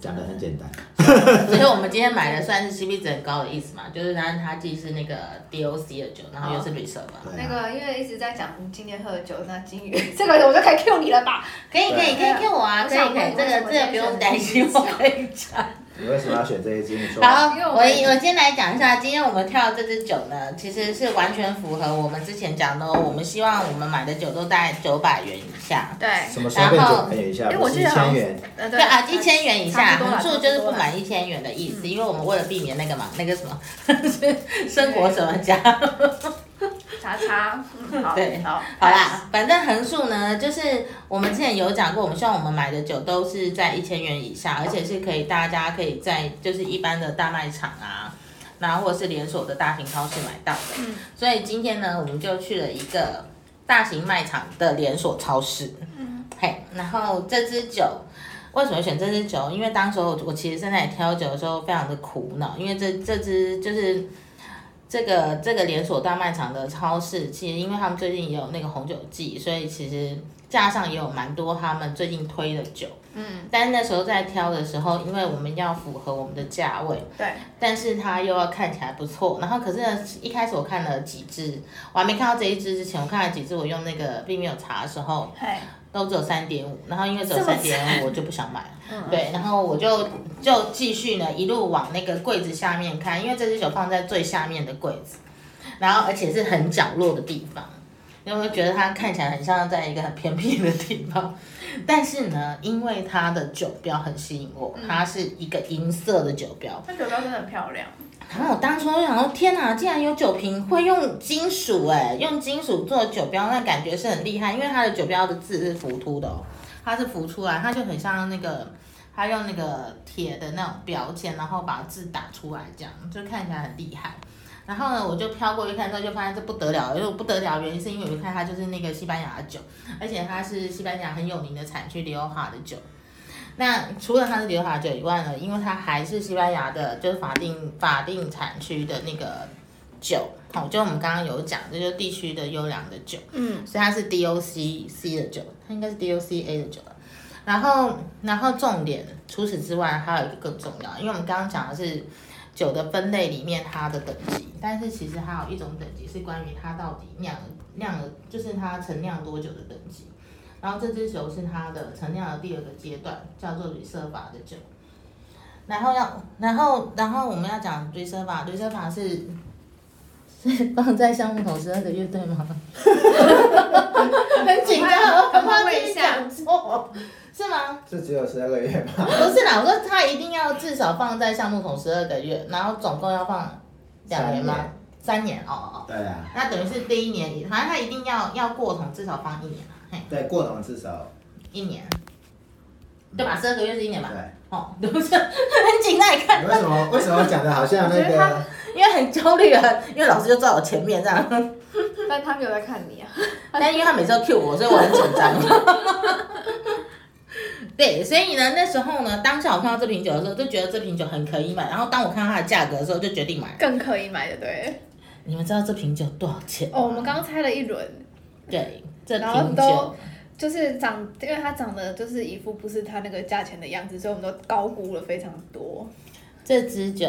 Speaker 3: 讲的很简单，[laughs]
Speaker 2: 所以我们今天买的算是 CP 值很高的意思嘛，就是它它既是那个 DOC 的酒，然后又是 reserve 嘛。
Speaker 3: 啊
Speaker 1: 那个因为一直在讲今天喝的酒，[laughs] 那金鱼这个我就可以 Q 你了吧？
Speaker 2: 可以可以可以 Q 我啊，可以可以，这个这个不用担心，我可以讲。
Speaker 3: 你为什么要选这一支？你说，
Speaker 2: 好，我
Speaker 1: 我
Speaker 2: 先来讲一下，今天我们跳的这支酒呢，其实是完全符合我们之前讲的哦，我们希望我们买的酒都在九百元以下。
Speaker 1: 对，
Speaker 3: 什么收费
Speaker 2: 然后
Speaker 3: 九倍以下，
Speaker 1: 因为
Speaker 3: 不是一
Speaker 1: 我记得好像
Speaker 3: 千元，
Speaker 1: 呃
Speaker 2: 对啊，一千元以下，横竖就是不满一千元的意思，因为我们为了避免那个嘛，那个什么 [laughs] 生活什么家。
Speaker 1: 查查，嗯好，
Speaker 2: 对
Speaker 1: 好，
Speaker 2: 好啦，反正横竖呢，就是我们之前有讲过，我们希望我们买的酒都是在一千元以下，而且是可以大家可以在就是一般的大卖场啊，然后或者是连锁的大型超市买到的。
Speaker 1: 嗯
Speaker 2: 所以今天呢，我们就去了一个大型卖场的连锁超市。
Speaker 1: 嗯，
Speaker 2: 嘿，然后这支酒。为什么选这支酒？因为当时候我其实在那里挑酒的时候非常的苦恼，因为这这支就是这个这个连锁大卖场的超市，其实因为他们最近也有那个红酒季，所以其实架上也有蛮多他们最近推的酒。
Speaker 1: 嗯，
Speaker 2: 但是那时候在挑的时候，因为我们要符合我们的价位，
Speaker 1: 对，
Speaker 2: 但是它又要看起来不错。然后可是呢，一开始我看了几支，我还没看到这一支之前，我看了几支，我用那个并没有查的时候，
Speaker 1: 嘿，
Speaker 2: 都只有三点五，然后因为只有三点五，我就不想买了。
Speaker 1: 嗯，
Speaker 2: 对，然后我就就继续呢一路往那个柜子下面看，因为这支酒放在最下面的柜子，然后而且是很角落的地方，你会觉得它看起来很像在一个很偏僻的地方。但是呢，因为它的酒标很吸引我，它是一个银色的酒标，
Speaker 1: 它酒标真的很漂亮，
Speaker 2: 然后我当初就想说，天哪，竟然有酒瓶会用金属哎，用金属做酒标，那感觉是很厉害，因为它的酒标的字是浮凸的哦，它是浮出来，它就很像那个，它用那个铁的那种标签，然后把字打出来，这样就看起来很厉害。然后呢，我就飘过去看之后，就发现这不得了，因为不得了，原因是因为我一看它就是那个西班牙的酒，而且它是西班牙很有名的产区里欧哈的酒。那除了它是里欧哈酒以外呢，因为它还是西班牙的，就是法定法定产区的那个酒，哦，就我们刚刚有讲，这就是地区的优良的酒。
Speaker 1: 嗯，
Speaker 2: 所以它是 DOC C 的酒，它应该是 DOC A 的酒吧。然后，然后重点，除此之外还有一个更重要，因为我们刚刚讲的是酒的分类里面它的等级，但是其实还有一种等级是关于它到底酿酿了，就是它陈酿多久的等级。然后这支酒是它的陈酿的第二个阶段，叫做吕瑟法的酒。然后要，然后，然后我们要讲吕瑟法，吕瑟法是 [laughs] 是放在橡木桶十二个月对吗？很紧张，我
Speaker 1: 赶快
Speaker 2: 怕自讲错，是吗？
Speaker 3: 是只有十二个月吗？
Speaker 2: 不是啦，我说它一定要至少放在橡木桶十二个月，然后总共要放两年吗？三年哦哦哦，
Speaker 3: 对啊，
Speaker 2: 那等于是第一年，反正它一定要要过桶，至少放一年
Speaker 3: 对，过桶至少
Speaker 2: 一年，对吧？十二个月是一年吧？
Speaker 3: 对。
Speaker 2: 哦，[laughs] 对不是，很紧张，你看，
Speaker 3: 你为什么为什么讲的好像那个？[laughs]
Speaker 2: 因为很焦虑啊，因为老师就坐我前面这样，[laughs]
Speaker 1: 但他没有在看你啊。
Speaker 2: 但因为他每次都 cue 我，所以我很紧张。对，所以呢，那时候呢，当下我看到这瓶酒的时候，就觉得这瓶酒很可以买。然后当我看到它的价格的时候，就决定买。
Speaker 1: 更可以买的，对。
Speaker 2: 你们知道这瓶酒多少钱？
Speaker 1: 哦，我们刚刚猜了一轮，
Speaker 2: 对这
Speaker 1: 然后都就是长，因为它长得就是一副不是它那个价钱的样子，所以我们都高估了非常多。
Speaker 2: 这支酒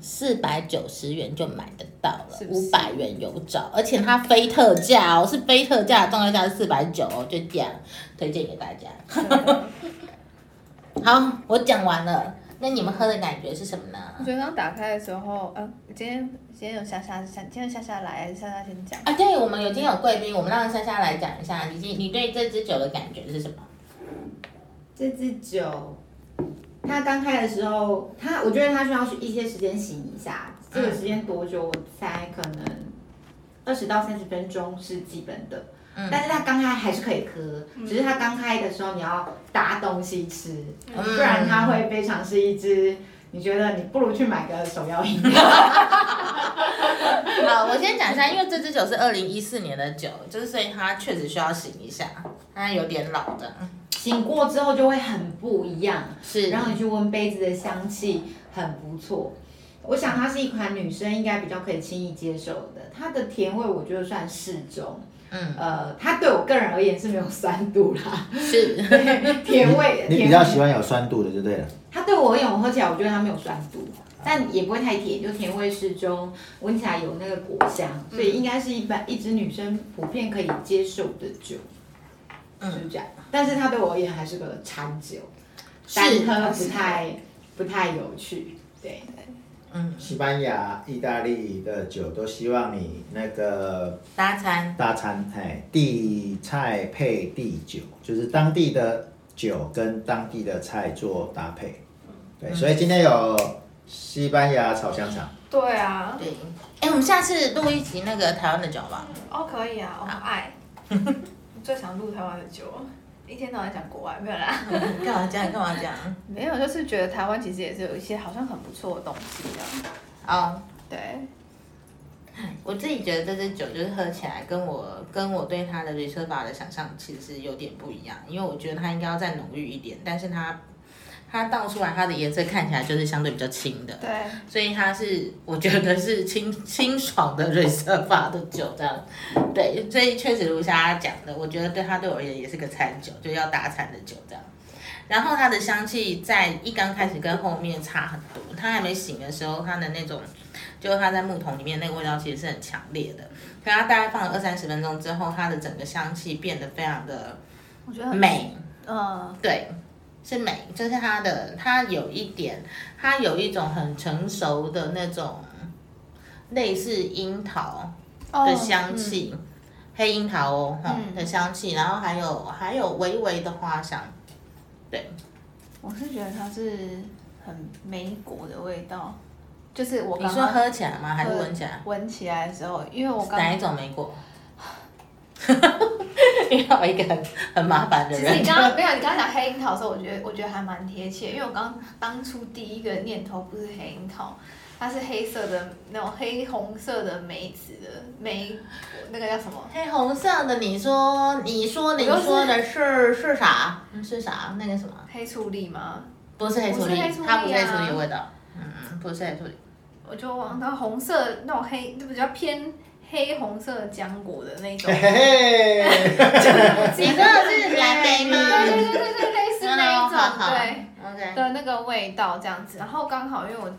Speaker 2: 四百九十元就买得到了，
Speaker 1: 是不是
Speaker 2: 五百元有找，而且它非特价哦，是非特价，状态价是四百九哦，就这样推荐给大家。
Speaker 1: 真的 [laughs]
Speaker 2: 好，我讲完了，那你们喝的感觉是什么呢？
Speaker 1: 我觉得刚打开的时候，嗯、今天今天有夏夏夏，今天夏夏来夏夏先讲？
Speaker 2: 啊，对，我们有今天有贵宾，我们让夏夏来讲一下，你今你对这支酒的感觉是什么？
Speaker 4: 这支酒，它刚开的时候，它我觉得它需要去一些时间醒一下。这个时间多久？我猜可能二十到三十分钟是基本的。
Speaker 2: 嗯
Speaker 4: 但是它刚开还是可以喝，只是它刚开的时候你要搭东西吃，
Speaker 2: 嗯
Speaker 4: 不然它会非常是一只。你觉得你不如去买个手摇饮料。[laughs]
Speaker 2: 好，我先讲一下，因为这支酒是二零一四年的酒，就是所以它确实需要醒一下，它有点老的，
Speaker 4: 醒过之后就会很不一样。
Speaker 2: 是，
Speaker 4: 然后你去闻杯子的香气很不错。我想它是一款女生应该比较可以轻易接受的，它的甜味我觉得算适中。
Speaker 2: 嗯，
Speaker 4: 呃，它对我个人而言是没有酸度啦，
Speaker 2: 是，[laughs]
Speaker 4: 甜味。
Speaker 3: 你比较喜欢有酸度的就对了。
Speaker 4: 它对我而言，我喝起来我觉得它没有酸度，但也不会太甜，就甜味适中，闻起来有那个果香，所以应该是一般一支女生普遍可以接受的酒，
Speaker 2: 嗯
Speaker 4: 就是这样。但是它对我而言还是个餐酒，
Speaker 2: 是
Speaker 4: 单喝不太不太有趣，对。
Speaker 2: 嗯，
Speaker 3: 西班牙、意大利的酒都希望你那个
Speaker 2: 搭餐，
Speaker 3: 大餐，哎，地菜配地酒，就是当地的酒跟当地的菜做搭配。对，所以今天有西班牙炒香肠，
Speaker 1: 对啊，
Speaker 2: 对，哎，我们下次录一集那个台湾的酒吧，
Speaker 1: 哦，可以啊，我很爱。[laughs] 最想录台湾的酒，一天到晚讲国外，没有啦。[laughs]
Speaker 2: 干嘛讲？你干嘛讲？
Speaker 1: 没有，就是觉得台湾其实也是有一些好像很不错的东西这样。
Speaker 2: 哦，
Speaker 1: 对，
Speaker 2: 我自己觉得这支酒就是喝起来跟我跟我对它的 r e s e r v a 的想象其实是有点不一样，因为我觉得它应该要再浓郁一点，但是它它倒出来它的颜色看起来就是相对比较清的，
Speaker 1: 对，
Speaker 2: 所以它是我觉得是清清爽的 e e r v a 的酒这样，对，所以确实如霞讲的，我觉得对它对我而言也是个餐酒，就要打餐的酒这样。然后它的香气在一刚开始跟后面差很多，它还没醒的时候，它的那种就是它在木桶里面那个味道其实是很强烈的。可它大概放了二三十分钟之后，它的整个香气变得非常的
Speaker 1: 我觉得很
Speaker 2: 美，
Speaker 1: 嗯，
Speaker 2: 对，是美，就是它的它有一点，它有一种很成熟的那种类似樱桃的香气，黑樱桃哦，哈、
Speaker 1: 嗯
Speaker 2: 的香气，然后还有还有微微的花香，对，
Speaker 1: 我是觉得它是很莓果的味道，就是我
Speaker 2: 你说喝起来吗？还是闻起来？
Speaker 1: 闻起来的时候，因为我刚
Speaker 2: 哪一种莓果？[laughs] 遇到一个很很麻烦的
Speaker 1: 其实你
Speaker 2: 人。
Speaker 1: 刚刚没有，你刚刚讲黑樱桃的时候，我觉得我觉得还蛮贴切，因为我刚当初第一个念头不是黑樱桃，它是黑色的那种黑红色的梅子的梅，那个叫什么？
Speaker 2: 黑红色的，你说你说你说的是是啥？嗯是啥？那个什么？
Speaker 1: 黑醋栗吗？
Speaker 2: 不是黑醋栗它不是黑醋
Speaker 1: 啊
Speaker 2: 栗的味道。嗯嗯，不是黑醋栗。
Speaker 1: 我就忘到红色那种黑，就比较偏黑红色浆果的那种
Speaker 3: 嘿。嘿嘿，
Speaker 2: 你说的是 [laughs] 蓝莓吗？
Speaker 1: 对对对对对，类似那一种，[laughs] 对。
Speaker 2: OK。
Speaker 1: 的那个味道这样子，然后刚好因为我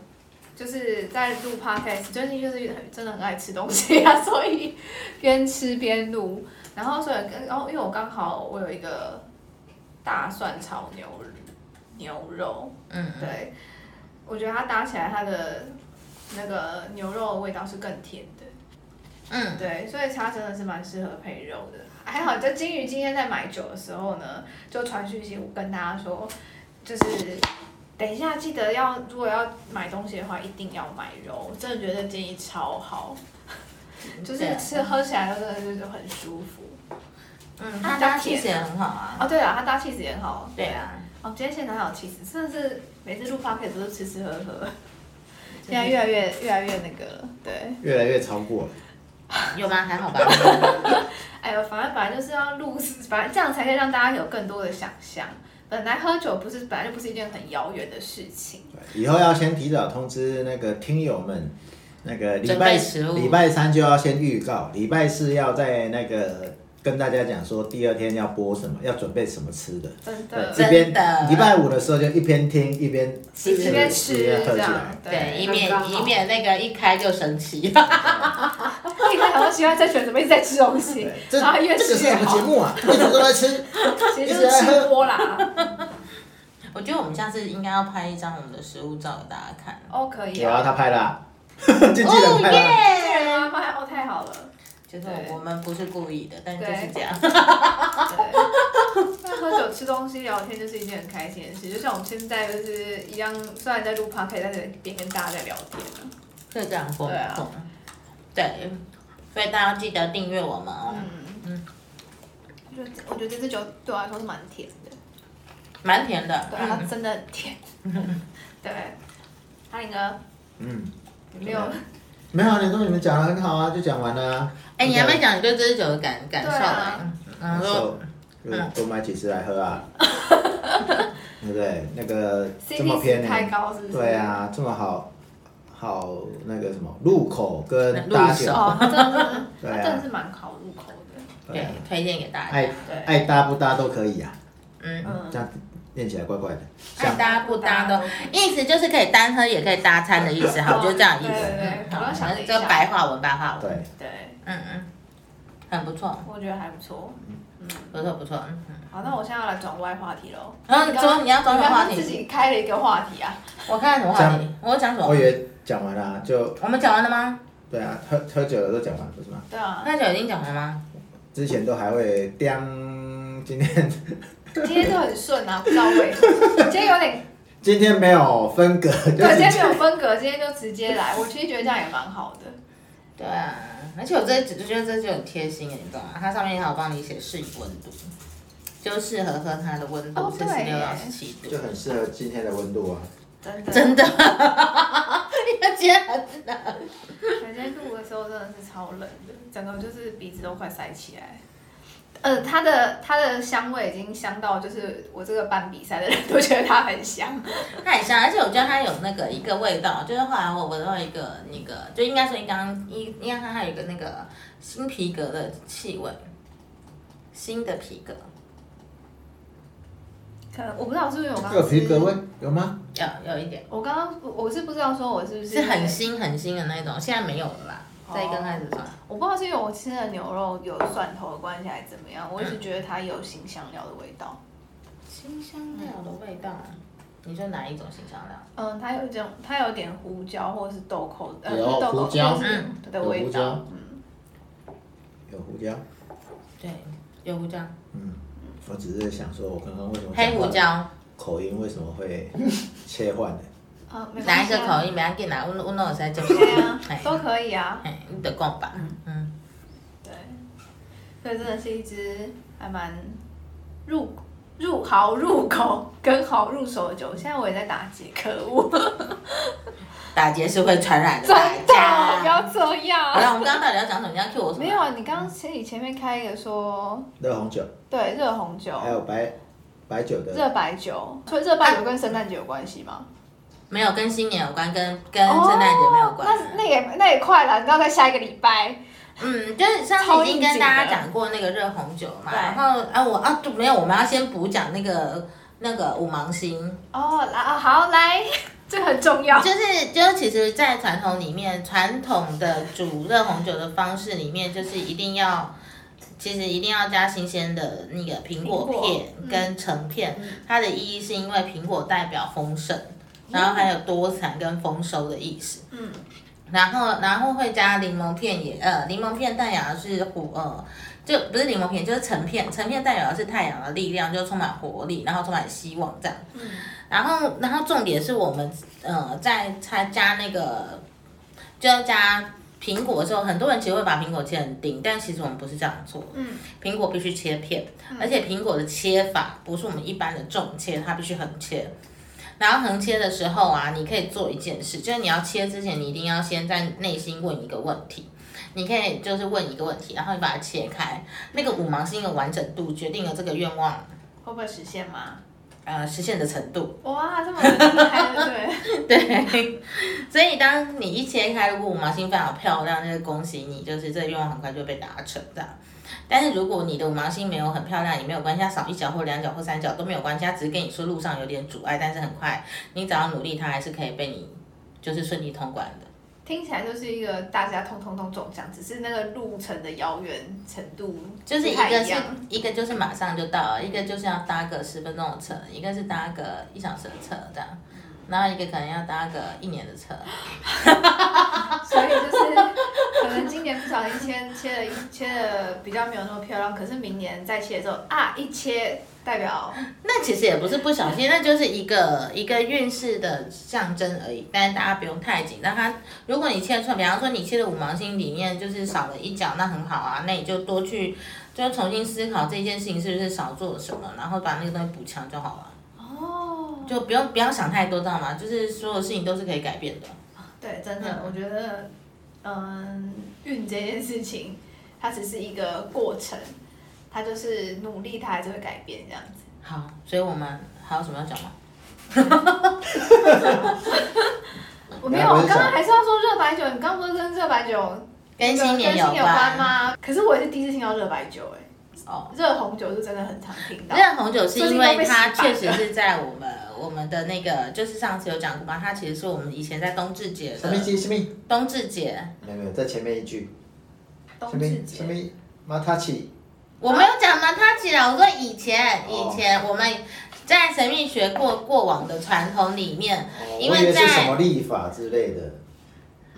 Speaker 1: 就是在录 podcast，最近就是很真的很爱吃东西啊，所以边吃边录，然后所以跟然后因为我刚好我有一个大蒜炒牛牛肉，
Speaker 2: 嗯，
Speaker 1: 对，我觉得它搭起来它的那个牛肉的味道是更甜的，
Speaker 2: 嗯，
Speaker 1: 对，所以它真的是蛮适合配肉的。还好，就金鱼今天在买酒的时候呢，就传讯息我跟大家说，就是等一下记得要，如果要买东西的话，一定要买肉。我真的觉得建议超好，就是吃喝起来真的就是很舒服。
Speaker 2: 嗯，
Speaker 1: 它
Speaker 2: 它
Speaker 1: 比较甜
Speaker 2: 搭气也很好啊。
Speaker 1: 哦，对了，它搭气质也很好。
Speaker 2: 对啊，
Speaker 1: 哦，今天现场还有气质，真的是每次录 podcast 都是吃吃喝喝，[laughs] 现在越来越越来越那个了，对。
Speaker 3: 越来越超过了。[laughs]
Speaker 2: 有吗？还好吧。[laughs]
Speaker 1: 哎呦，反正本来就是要录，反正这样才可以让大家有更多的想象。本来喝酒不是本来就不是一件很遥远的事情，
Speaker 3: 对以后要先提早通知那个听友们，那个礼拜礼拜三就要先预告，礼拜四要在那个跟大家讲说第二天要播什么，要准备什么吃的。
Speaker 1: 真，的。
Speaker 3: 这边
Speaker 2: 真的
Speaker 3: 礼拜五的时候就一边听一边
Speaker 2: 吃
Speaker 1: 一边吃这样
Speaker 3: 起来。，
Speaker 2: 对，以，免以免那个一开就生气。[laughs]
Speaker 1: 一开始我喜欢在选怎么一直在吃东西然后越
Speaker 3: 这个是什么
Speaker 1: 吃越好
Speaker 3: 节，目啊？为什么都在吃？[laughs]
Speaker 1: 其实就是吃播啦。
Speaker 2: 我觉得我们下次应该要拍一张我们的食物照给大家看。
Speaker 1: 哦，可以
Speaker 3: 有啊，
Speaker 1: 啊。
Speaker 3: 他拍啦，[laughs] 经纪人拍啦。
Speaker 1: 这人妈妈哦，太好了。
Speaker 2: 就是
Speaker 1: 对
Speaker 2: 我们不是故意的，但就是这样。
Speaker 1: 对，那喝酒吃东西聊天就是一件很开心的事，就像我们现在就是一样，虽然在录 podcast，但是边跟大家在聊天啊。
Speaker 2: 就这样疯
Speaker 1: 对啊
Speaker 2: 疯。对，所以大家记得订阅我们哦。
Speaker 1: 嗯，我觉得我觉得这支酒对我来说是蛮甜的，
Speaker 2: 蛮甜的。
Speaker 1: 对啊，它
Speaker 2: 嗯，
Speaker 1: 真的很甜。[laughs] 对，哈林哥，
Speaker 3: 嗯，
Speaker 1: 有没有？
Speaker 3: 没有啊，你说你们讲的很好啊，就讲完了啊。
Speaker 2: 哎，你还没讲你对这支酒的感感受
Speaker 1: 啊
Speaker 2: 哎？然后说，
Speaker 3: 多买几支来喝啊，[laughs] 对不对？那个这么宜，
Speaker 1: 太高是不是？
Speaker 3: 对。啊，这么好，好那个什么入口跟
Speaker 2: 入手
Speaker 3: 搭酒，
Speaker 1: 哦，它真的是，
Speaker 3: 对
Speaker 1: 真的是蛮好入口的。
Speaker 2: 对
Speaker 3: 对啊，，
Speaker 2: 推荐给大
Speaker 3: 爱
Speaker 2: 家。
Speaker 1: 对，
Speaker 3: 爱搭不搭都可以啊，
Speaker 2: 嗯，
Speaker 1: 嗯
Speaker 3: 这，样念起来怪怪的。像
Speaker 2: 爱搭不搭都，意思就是可以单喝也可以搭餐的意思。好，就这样意思。好
Speaker 1: 想了一
Speaker 2: 这
Speaker 1: 下
Speaker 2: 个白话文，白话文。
Speaker 3: 对，
Speaker 1: 对，
Speaker 2: 嗯嗯，很不错，
Speaker 1: 我觉得还不错。
Speaker 2: 不错不错。嗯嗯。
Speaker 1: 好，那我现在要来转歪话题喽。
Speaker 2: 然后你说你要转什么话题
Speaker 1: 你刚刚自己开了一个话题啊。
Speaker 2: 我看什么话题？我讲什么
Speaker 3: 我？以为讲完了啊，就
Speaker 2: 我们讲完了吗？
Speaker 3: 对啊，喝喝酒的都讲完了不是吗？
Speaker 1: 对啊，
Speaker 2: 那酒已经讲完吗？
Speaker 3: 之前都还会颠，今天 [laughs]
Speaker 1: 今天都很顺啊，不知道为什么。今天有点，[laughs]
Speaker 3: 今天没有分隔，就
Speaker 1: 对，今天
Speaker 3: 是
Speaker 1: 没有分隔，今天就直接来。我其实觉得这样也蛮好的。
Speaker 2: 对啊，而且我这只觉得这就很贴心，你知道吗？它上面还有帮你写适宜温度，就适合喝它的温度
Speaker 1: 哦
Speaker 2: 是十六到十七度
Speaker 3: 就。很适合今天的温度啊。
Speaker 1: 真的。
Speaker 2: 真的，因为今天很冷。
Speaker 1: 我今天录的时候真的是超冷的，整个就是鼻子都快塞起来。呃，它的它的香味已经香到，就是我这个办比赛的人都觉得它很香。
Speaker 2: 它很香，而且我觉得它有那个一个味道，就是后来我闻到一个那个，就应该说你刚刚应应该它还有一个那个新皮革的气味，新的皮革，
Speaker 1: 可能我不知道是不是我刚刚
Speaker 3: 有皮革味
Speaker 1: 吃
Speaker 3: 有吗？
Speaker 2: 有有一点
Speaker 1: 我刚刚我是不知道说我是不是
Speaker 2: 是很新很新的那种，现在没有了啦，在刚开始的时候。
Speaker 1: 我不知道是因为我吃的牛肉有蒜头的关系还是怎么样，我一直觉得它有新香料的味道。
Speaker 2: 新香料的味道，你说哪一种新香料？
Speaker 1: 嗯，它有一种，它有点胡椒或者是豆蔻，呃，
Speaker 3: 有
Speaker 1: 豆蔻，的味道。嗯，
Speaker 3: 有胡椒，
Speaker 2: 对，有胡椒，
Speaker 3: 嗯，我只是想说，我刚刚为什么
Speaker 2: 黑胡椒，
Speaker 3: 口音为什么会切换呢？
Speaker 1: 啊，没
Speaker 2: 哪。一个口音？没要紧啦，阮阮拢有使接受。
Speaker 1: 对啊，都可以啊。
Speaker 2: 嘿，你得讲吧。嗯，
Speaker 1: 对，所以真的是一支还蛮入入好入口跟好入手的酒。现在我也在打结，可恶。
Speaker 2: 打劫是会传染的，
Speaker 1: 真不要
Speaker 2: 家。
Speaker 1: 这样。
Speaker 2: 好了，我们刚刚到底要讲什么？你要 Q 我什么？
Speaker 1: 没有啊，你刚刚前你前面开一个说，
Speaker 3: 热红酒，
Speaker 1: 对热红酒、
Speaker 3: 还有白白酒的，
Speaker 1: 热白酒，所以热白酒跟圣诞节有关系吗？
Speaker 2: 没有跟新年有关，跟跟圣诞节没有关。
Speaker 1: 哦那那也那也快了，你知道在下一个礼拜。
Speaker 2: 嗯，就是上次已经跟大家讲过那个热红酒嘛，然后啊我啊就没有，我们要先补讲那个那个五芒星，
Speaker 1: 哦，来啊，好来，这很重要。
Speaker 2: 就是就是其实，在传统里面，传统的煮热红酒的方式里面，就是一定要。其实一定要加新鲜的那个苹果片
Speaker 1: 嗯
Speaker 2: 跟橙片，它的意义是因为苹果代表丰盛，然后还有多产跟丰收的意思。
Speaker 1: 嗯，
Speaker 2: 然后然后会加柠檬片也呃，柠檬片代表的是虎呃，就不是柠檬片，就是橙片，橙片代表的是太阳的力量，就充满活力，然后充满希望这样。
Speaker 1: 嗯，
Speaker 2: 然后然后重点是我们呃在参加那个就要加苹果的时候，很多人其实会把苹果切很丁，但其实我们不是这样做。
Speaker 1: 嗯，
Speaker 2: 苹果必须切片，而且苹果的切法不是我们一般的重切，它必须横切。然后横切的时候啊，你可以做一件事，就是你要切之前，你一定要先在内心问一个问题。你可以就是问一个问题，然后你把它切开，那个五芒星的完整度决定了这个愿望
Speaker 1: 会不会实现吗？
Speaker 2: 呃实现的程度。
Speaker 1: 哇，这么厉害，对 [laughs] 对。
Speaker 2: 所以当你一切开，如果五芒星非常漂亮，那就恭喜你，就是这个愿望很快就被达成这样。但是如果你的五芒星没有很漂亮，也没有关系，它少一角或两角或三角都没有关系，它只是跟你说路上有点阻碍，但是很快，你只要努力，它还是可以被你就是顺利通关的。
Speaker 1: 听起来就是一个大家通通通中奖，只是那个路程的遥远程度
Speaker 2: 就是一个是一个就是马上就到了，一个就是要搭个十分钟的车，一个是搭个一小时的车这样，然后一个可能要搭个一年的车。[laughs]
Speaker 1: 所以就是可能今年不小心切切了一切的比较没有那么漂亮，可是明年再切的时候啊，一切代表 [laughs]
Speaker 2: 那其实也不是不小心，那就是一个一个运势的象征而已。但是大家不用太紧张。它如果你切错，比方说你切的五芒星里面就是少了一角，那很好啊，那你就多去就重新思考这件事情是不是少做了什么，然后把那个东西补强就好了。
Speaker 1: 哦，
Speaker 2: 就不用不要想太多，知道吗？就是所有事情都是可以改变的。
Speaker 1: 对，真的，
Speaker 2: 嗯
Speaker 1: 我觉得，嗯，运这件事情，它只是一个过程，它就是努力，它还是会改变这样子。
Speaker 2: 好，所以我们还有什么要讲吗？[laughs]
Speaker 1: 我没有，我刚刚还是要说热白酒，你刚刚不是跟热白酒
Speaker 2: 跟新年有
Speaker 1: 跟新有关吗？可是我也是第一次听到热白酒、哎，
Speaker 2: 哦，
Speaker 1: 热红酒是真的很常听到。
Speaker 2: 热红酒是因为它确实是在我们我们的那个，就是上次有讲过嘛，它其实是我们以前在冬至节的
Speaker 3: 什么什么？
Speaker 2: 冬至节，
Speaker 3: 没有没有，在前面一句，什么
Speaker 1: 冬至节，
Speaker 3: 什么马塔奇，
Speaker 2: 我没有讲嘛，它起啊我说以前
Speaker 3: 哦
Speaker 2: 以前我们在神秘学过过往的传统里面，因
Speaker 3: 为
Speaker 2: 在
Speaker 3: 什么历法之类的。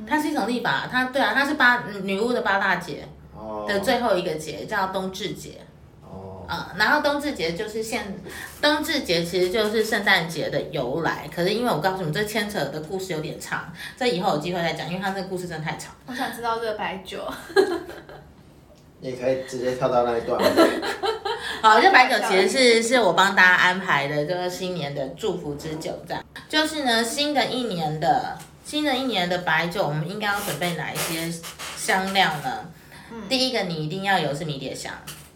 Speaker 2: 它是一种历法，它对啊，它是八女巫的八大节
Speaker 3: 哦。
Speaker 2: 的最后一个节叫冬至节。然后冬至节就是现，冬至节其实就是圣诞节的由来。可是因为我告诉你们，这牵扯的故事有点长，这以后有机会再讲，因为它这个故事真的太长。
Speaker 1: 我想知道热白酒。[laughs]
Speaker 3: 你可以直接跳到那一段。[laughs]
Speaker 2: 好，这白酒其实是是我帮大家安排的，这个新年的祝福之酒，这样。就是呢，新的一年的新的一年的白酒，我们应该要准备哪一些香料呢？第一个你一定要有是迷迭香，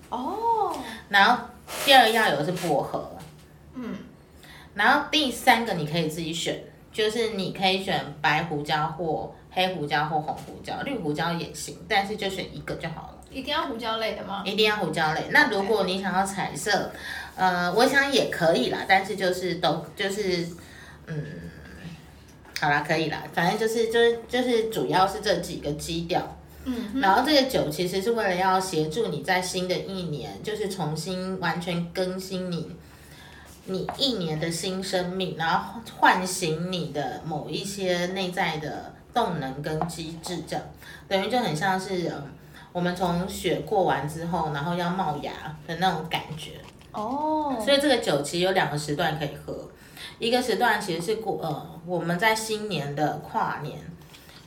Speaker 1: 哦，
Speaker 2: 然后第二个要有的是薄荷，
Speaker 1: 嗯，
Speaker 2: 然后第三个你可以自己选，就是你可以选白胡椒或黑胡椒或红胡椒，绿胡椒也行，但是就选一个就好了。
Speaker 1: 一定要胡椒类的吗？
Speaker 2: 一定要胡椒类。那如果你想要彩色，呃，我想也可以啦，但是就是都就是，嗯，好啦，可以啦，反正就是就是就是主要是这几个基调。
Speaker 1: 嗯，
Speaker 2: 然后这个酒其实是为了要协助你在新的一年，就是重新完全更新你你一年的新生命，然后唤醒你的某一些内在的动能跟机制，这样等于就很像是嗯我们从雪过完之后，然后要冒芽的那种感觉。
Speaker 1: 哦，
Speaker 2: 所以这个酒其实有两个时段可以喝，一个时段其实是过呃我们在新年的跨年，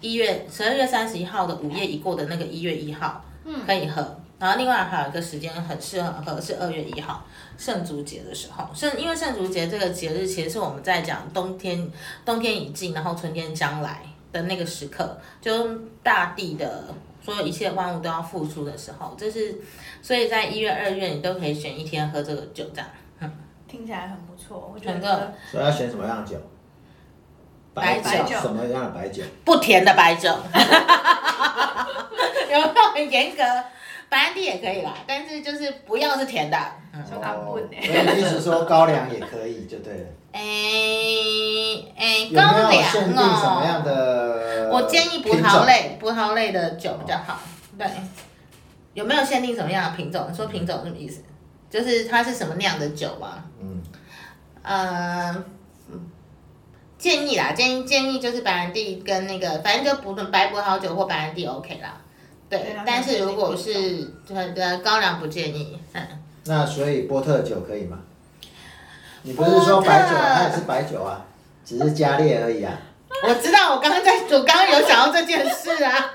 Speaker 2: 一月十二月三十一号的午夜已过的那个一月一号，
Speaker 1: 嗯
Speaker 2: 可以喝。然后另外还有一个时间很适合喝是二月一号圣烛节的时候，圣因为圣烛节这个节日其实是我们在讲冬天冬天已尽，然后春天将来的那个时刻，就大地的所有一切万物都要复苏的时候，这是所以在一月二月你都可以选一天喝这个酒这样。
Speaker 1: 听起来很不错，我觉得
Speaker 3: 所以要选什么样的酒？
Speaker 2: 白
Speaker 1: 酒
Speaker 3: 什么样的白酒？
Speaker 2: 不甜的白酒，[laughs] 有没有很严格？白兰地也可以啦，但是就是不要是甜的。嗯，
Speaker 1: 就敢问
Speaker 3: 所
Speaker 1: 欸
Speaker 3: 以意思说高粱也可以就对了。
Speaker 2: 哎哎，
Speaker 3: 有没有
Speaker 2: 高粱
Speaker 3: 限定什么样
Speaker 2: 哦，
Speaker 3: 的？
Speaker 2: 我建议葡萄。类葡萄类的酒比较好。对，有没有限定什么样的品种？你说品种什么意思？就是它是什么酿的酒吗？
Speaker 3: 嗯，
Speaker 2: 呃，嗯建议啦，建议建议就是白兰地跟那个，反正就不论白葡萄酒或白兰地 OK 啦。对
Speaker 1: 对，
Speaker 2: 但是如果是呃高粱不建议，[laughs] 嗯，
Speaker 3: 那所以波特酒可以吗？你不是说白酒啊，它也是白酒啊，只是加烈而已啊。
Speaker 2: 我知道，我刚刚在，我刚刚有想到这件事啊，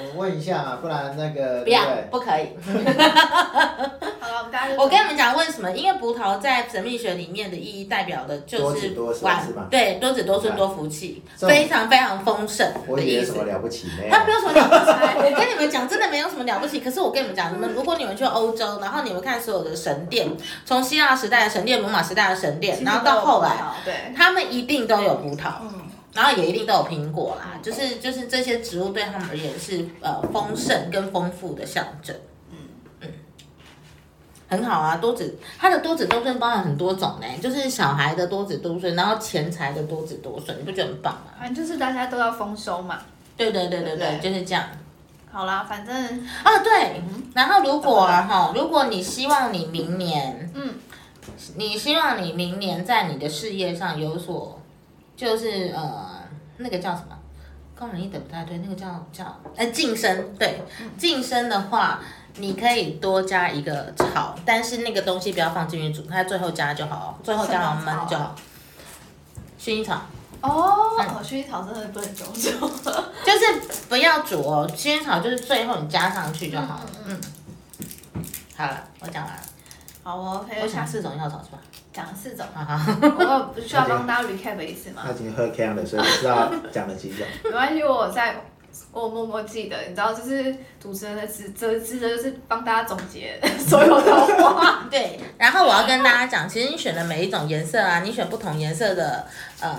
Speaker 3: 我问一下嘛，不然那个
Speaker 2: 不要
Speaker 3: 对不
Speaker 2: 可以。[laughs]
Speaker 1: 好了，我们大家就
Speaker 2: 我跟你们讲为什么？因为葡萄在神秘学里面的意义代表的就是
Speaker 3: 多子多孙
Speaker 2: 晚
Speaker 3: 是吧
Speaker 2: 对，多子多孙多福气，
Speaker 3: 这种
Speaker 2: 非常非常丰盛的意思
Speaker 3: 我有什么。了不起没有？
Speaker 2: 它没有什么了不起，我跟你们讲，真的没有什么了不起。可是我跟你们讲，你们如果你们去欧洲，然后你们看所有的神殿，从希腊时代的神殿、罗马时代的神殿，然后到后来，，
Speaker 1: 对，
Speaker 2: 他们一定都有葡萄，
Speaker 1: 嗯，
Speaker 2: 然后也一定都有苹果啦。就是就是这些植物对他们而言是呃丰盛跟丰富的象征。嗯很好啊，多子它的多子多孙包含很多种呢，就是小孩的多子多孙，然后钱财的多子多孙，你不觉得很棒吗？
Speaker 1: 反正就是大家都要丰收嘛。
Speaker 2: 对对对对对，
Speaker 1: 对
Speaker 2: 就是这样。
Speaker 1: 好啦，反正
Speaker 2: 啊，对，然后如果啊哈，如果你希望你明年，
Speaker 1: 嗯，
Speaker 2: 你希望你明年在你的事业上有所，就是呃，那个叫什么？高人一等不太对，那个叫叫呃晋升，对，晋升的话，你可以多加一个炒，但是那个东西不要放进去煮，它最后加就好，最后加好焖就好。薰衣草
Speaker 1: 哦，
Speaker 2: 嗯
Speaker 1: 薰衣草真的不能久煮。
Speaker 2: 就是不要煮哦，薰衣草就是最后你加上去就好了。嗯，好了，我讲完了。
Speaker 1: 好哦，
Speaker 2: 我想
Speaker 1: 下
Speaker 2: 四种药草是吧？
Speaker 1: 讲了四种。我不需要帮大家 recap 一次吗
Speaker 3: 他？已经喝 can 了，所以不知道讲了几种。
Speaker 1: 没关系，我有在，我默默记得，你知道，就是主持人的职责职责就是帮大家总结所有的话。[laughs]
Speaker 2: 对。然后我要跟大家讲，其实你选的每一种颜色啊，你选不同颜色的呃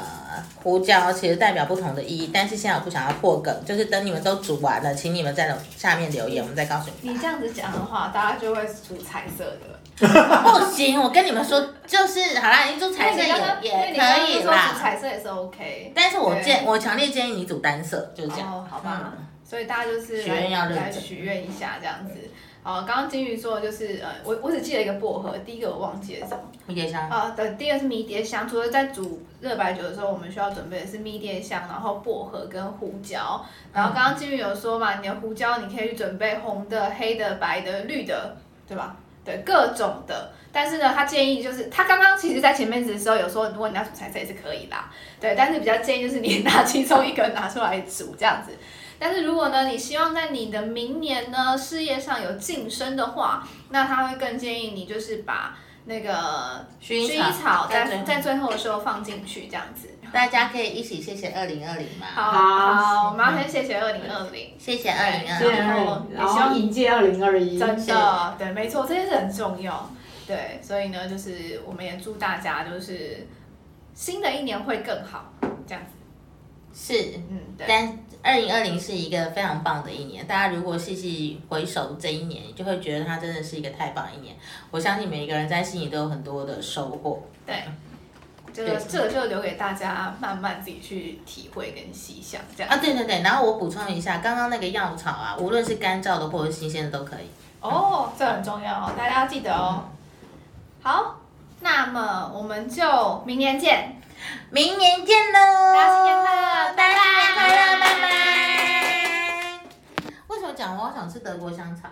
Speaker 2: 胡椒，其实代表不同的意义。但是现在我不想要破梗，就是等你们都煮完了，请你们在下面留言，我们再告诉你
Speaker 1: 你。这样子讲的话，大家就会煮彩色的。[laughs]
Speaker 2: 不行，我跟你们说，就是好啦，你煮彩色也也可以啦。
Speaker 1: 彩色也是 OK。
Speaker 2: 但是我建我强烈建议你煮单色，就是这样。
Speaker 1: 哦，好吧，
Speaker 2: 嗯
Speaker 1: 所以大家就是
Speaker 2: 许愿要
Speaker 1: 来许愿一下这样子。好，刚刚金鱼说的就是呃，我我只记得一个薄荷，第一个我忘记了什么。
Speaker 2: 迷迭香，
Speaker 1: 啊，对，第二是迷迭香。除了在煮热白酒的时候，我们需要准备的是迷迭香，然后薄荷跟胡椒。然后刚刚金鱼有说嘛，你的胡椒你可以去准备红的、黑的、白的、绿的，对吧？各种的。但是呢，他建议就是，他刚刚其实在前面的时候有说，如果你要煮彩色也是可以啦，对。但是比较建议就是你 [laughs] 拿其中一个拿出来煮这样子。但是如果呢，你希望在你的明年呢事业上有晋升的话，那他会更建议你就是把那个
Speaker 2: 薰衣
Speaker 1: 草
Speaker 2: 在最后
Speaker 1: 在在最后的时候放进去，这样子。
Speaker 2: 大家可以一起谢谢二零二零吗？
Speaker 1: 好，我们要先谢谢二零二零，
Speaker 2: 谢谢二零二零。
Speaker 1: 然后
Speaker 4: 然后迎接二零二一，
Speaker 1: 真的，对，没错，这件事很重要。对，所以呢，就是我们也祝大家就是新的一年会更好，这样子。
Speaker 2: 是，
Speaker 1: 嗯，对。
Speaker 2: 但二零二零是一个非常棒的一年，大家如果细细回首这一年，就会觉得它真的是一个太棒的一年。我相信每一个人在心里都有很多的收获。
Speaker 1: 对，这个这个就留给大家慢慢自己去体会跟细想，这样。
Speaker 2: 啊，对对对，然后我补充一下，刚刚那个药草啊，无论是干燥的或者是新鲜的都可以。
Speaker 1: 哦，这很重要哦，大家要记得哦。好，那么我们就明年见。
Speaker 2: 明年见喽！
Speaker 1: 大家新年快乐
Speaker 2: 拜拜新年快乐，
Speaker 1: 拜拜
Speaker 2: 拜拜。为什么讲我好想吃德国香肠？